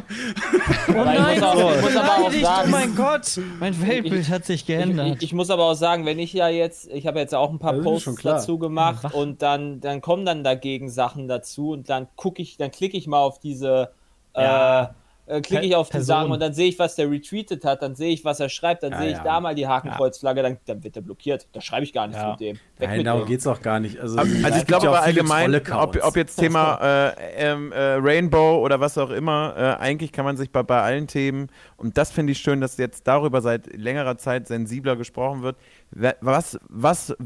Oh Aber ich muss auch- ich muss aber auch beleidigt, sagen- oh mein Gott, mein Weltbild hat sich Ich, geändert. ich, ich muss aber auch sagen, wenn ich ja jetzt, ich habe jetzt auch ein paar Das ist Posts schon klar. dazu gemacht und dann, dann kommen dann dagegen Sachen dazu und dann gucke ich, dann klicke ich mal auf diese, Ja. äh, äh, klicke ich auf die Person. Sachen und dann sehe ich, was der retweetet hat, dann sehe ich, was er schreibt, dann Ja, sehe ich ja. da mal die Hakenkreuzflagge, dann, dann wird er blockiert. Da schreibe ich gar nichts Ja. mit dem. Weg Nein, mit darum dem. geht's auch gar nicht. Also, Also es ich glaube aber allgemein, ob, ob jetzt Thema äh, ähm, äh, Rainbow oder was auch immer, äh, eigentlich kann man sich bei, bei allen Themen, und das finde ich schön, dass jetzt darüber seit längerer Zeit sensibler gesprochen wird, Wa- was, was,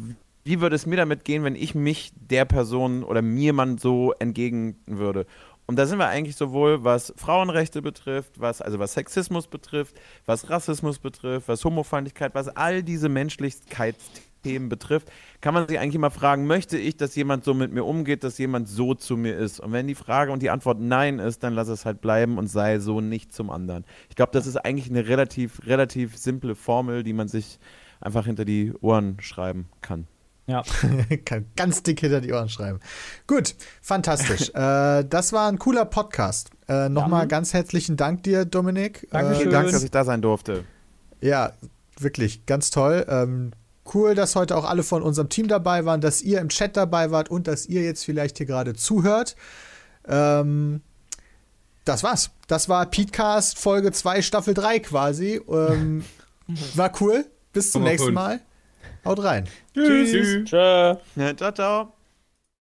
wie würde es mir damit gehen, wenn ich mich der Person oder mir man so entgegen würde? Und da sind wir eigentlich sowohl, was Frauenrechte betrifft, was, also was Sexismus betrifft, was Rassismus betrifft, was Homofeindlichkeit, was all diese Menschlichkeitsthemen betrifft, kann man sich eigentlich immer fragen, möchte ich, dass jemand so mit mir umgeht, dass jemand so zu mir ist? Und wenn die Frage und die Antwort Nein ist, dann lass es halt bleiben und sei so nicht zum anderen. Ich glaube, das ist eigentlich eine relativ, relativ simple Formel, die man sich einfach hinter die Ohren schreiben kann. Ja. [LAUGHS] Kann ganz dick hinter die Ohren schreiben. Gut, fantastisch. [LAUGHS] äh, das war ein cooler Podcast. Äh, Nochmal ganz herzlichen Dank dir, Dominik. Dankeschön. Äh, Vielen Dank, dass ich da sein durfte. Ja, wirklich, ganz toll. Ähm, cool, dass heute auch alle von unserem Team dabei waren, dass ihr im Chat dabei wart und dass ihr jetzt vielleicht hier gerade zuhört. Ähm, das war's. Das war Petecast Folge 2, Staffel 3 quasi. Ähm, [LAUGHS] war cool. Bis zum nächsten fünf. Mal. Haut rein. Tschüss. Tschö. Ja, ciao, ciao.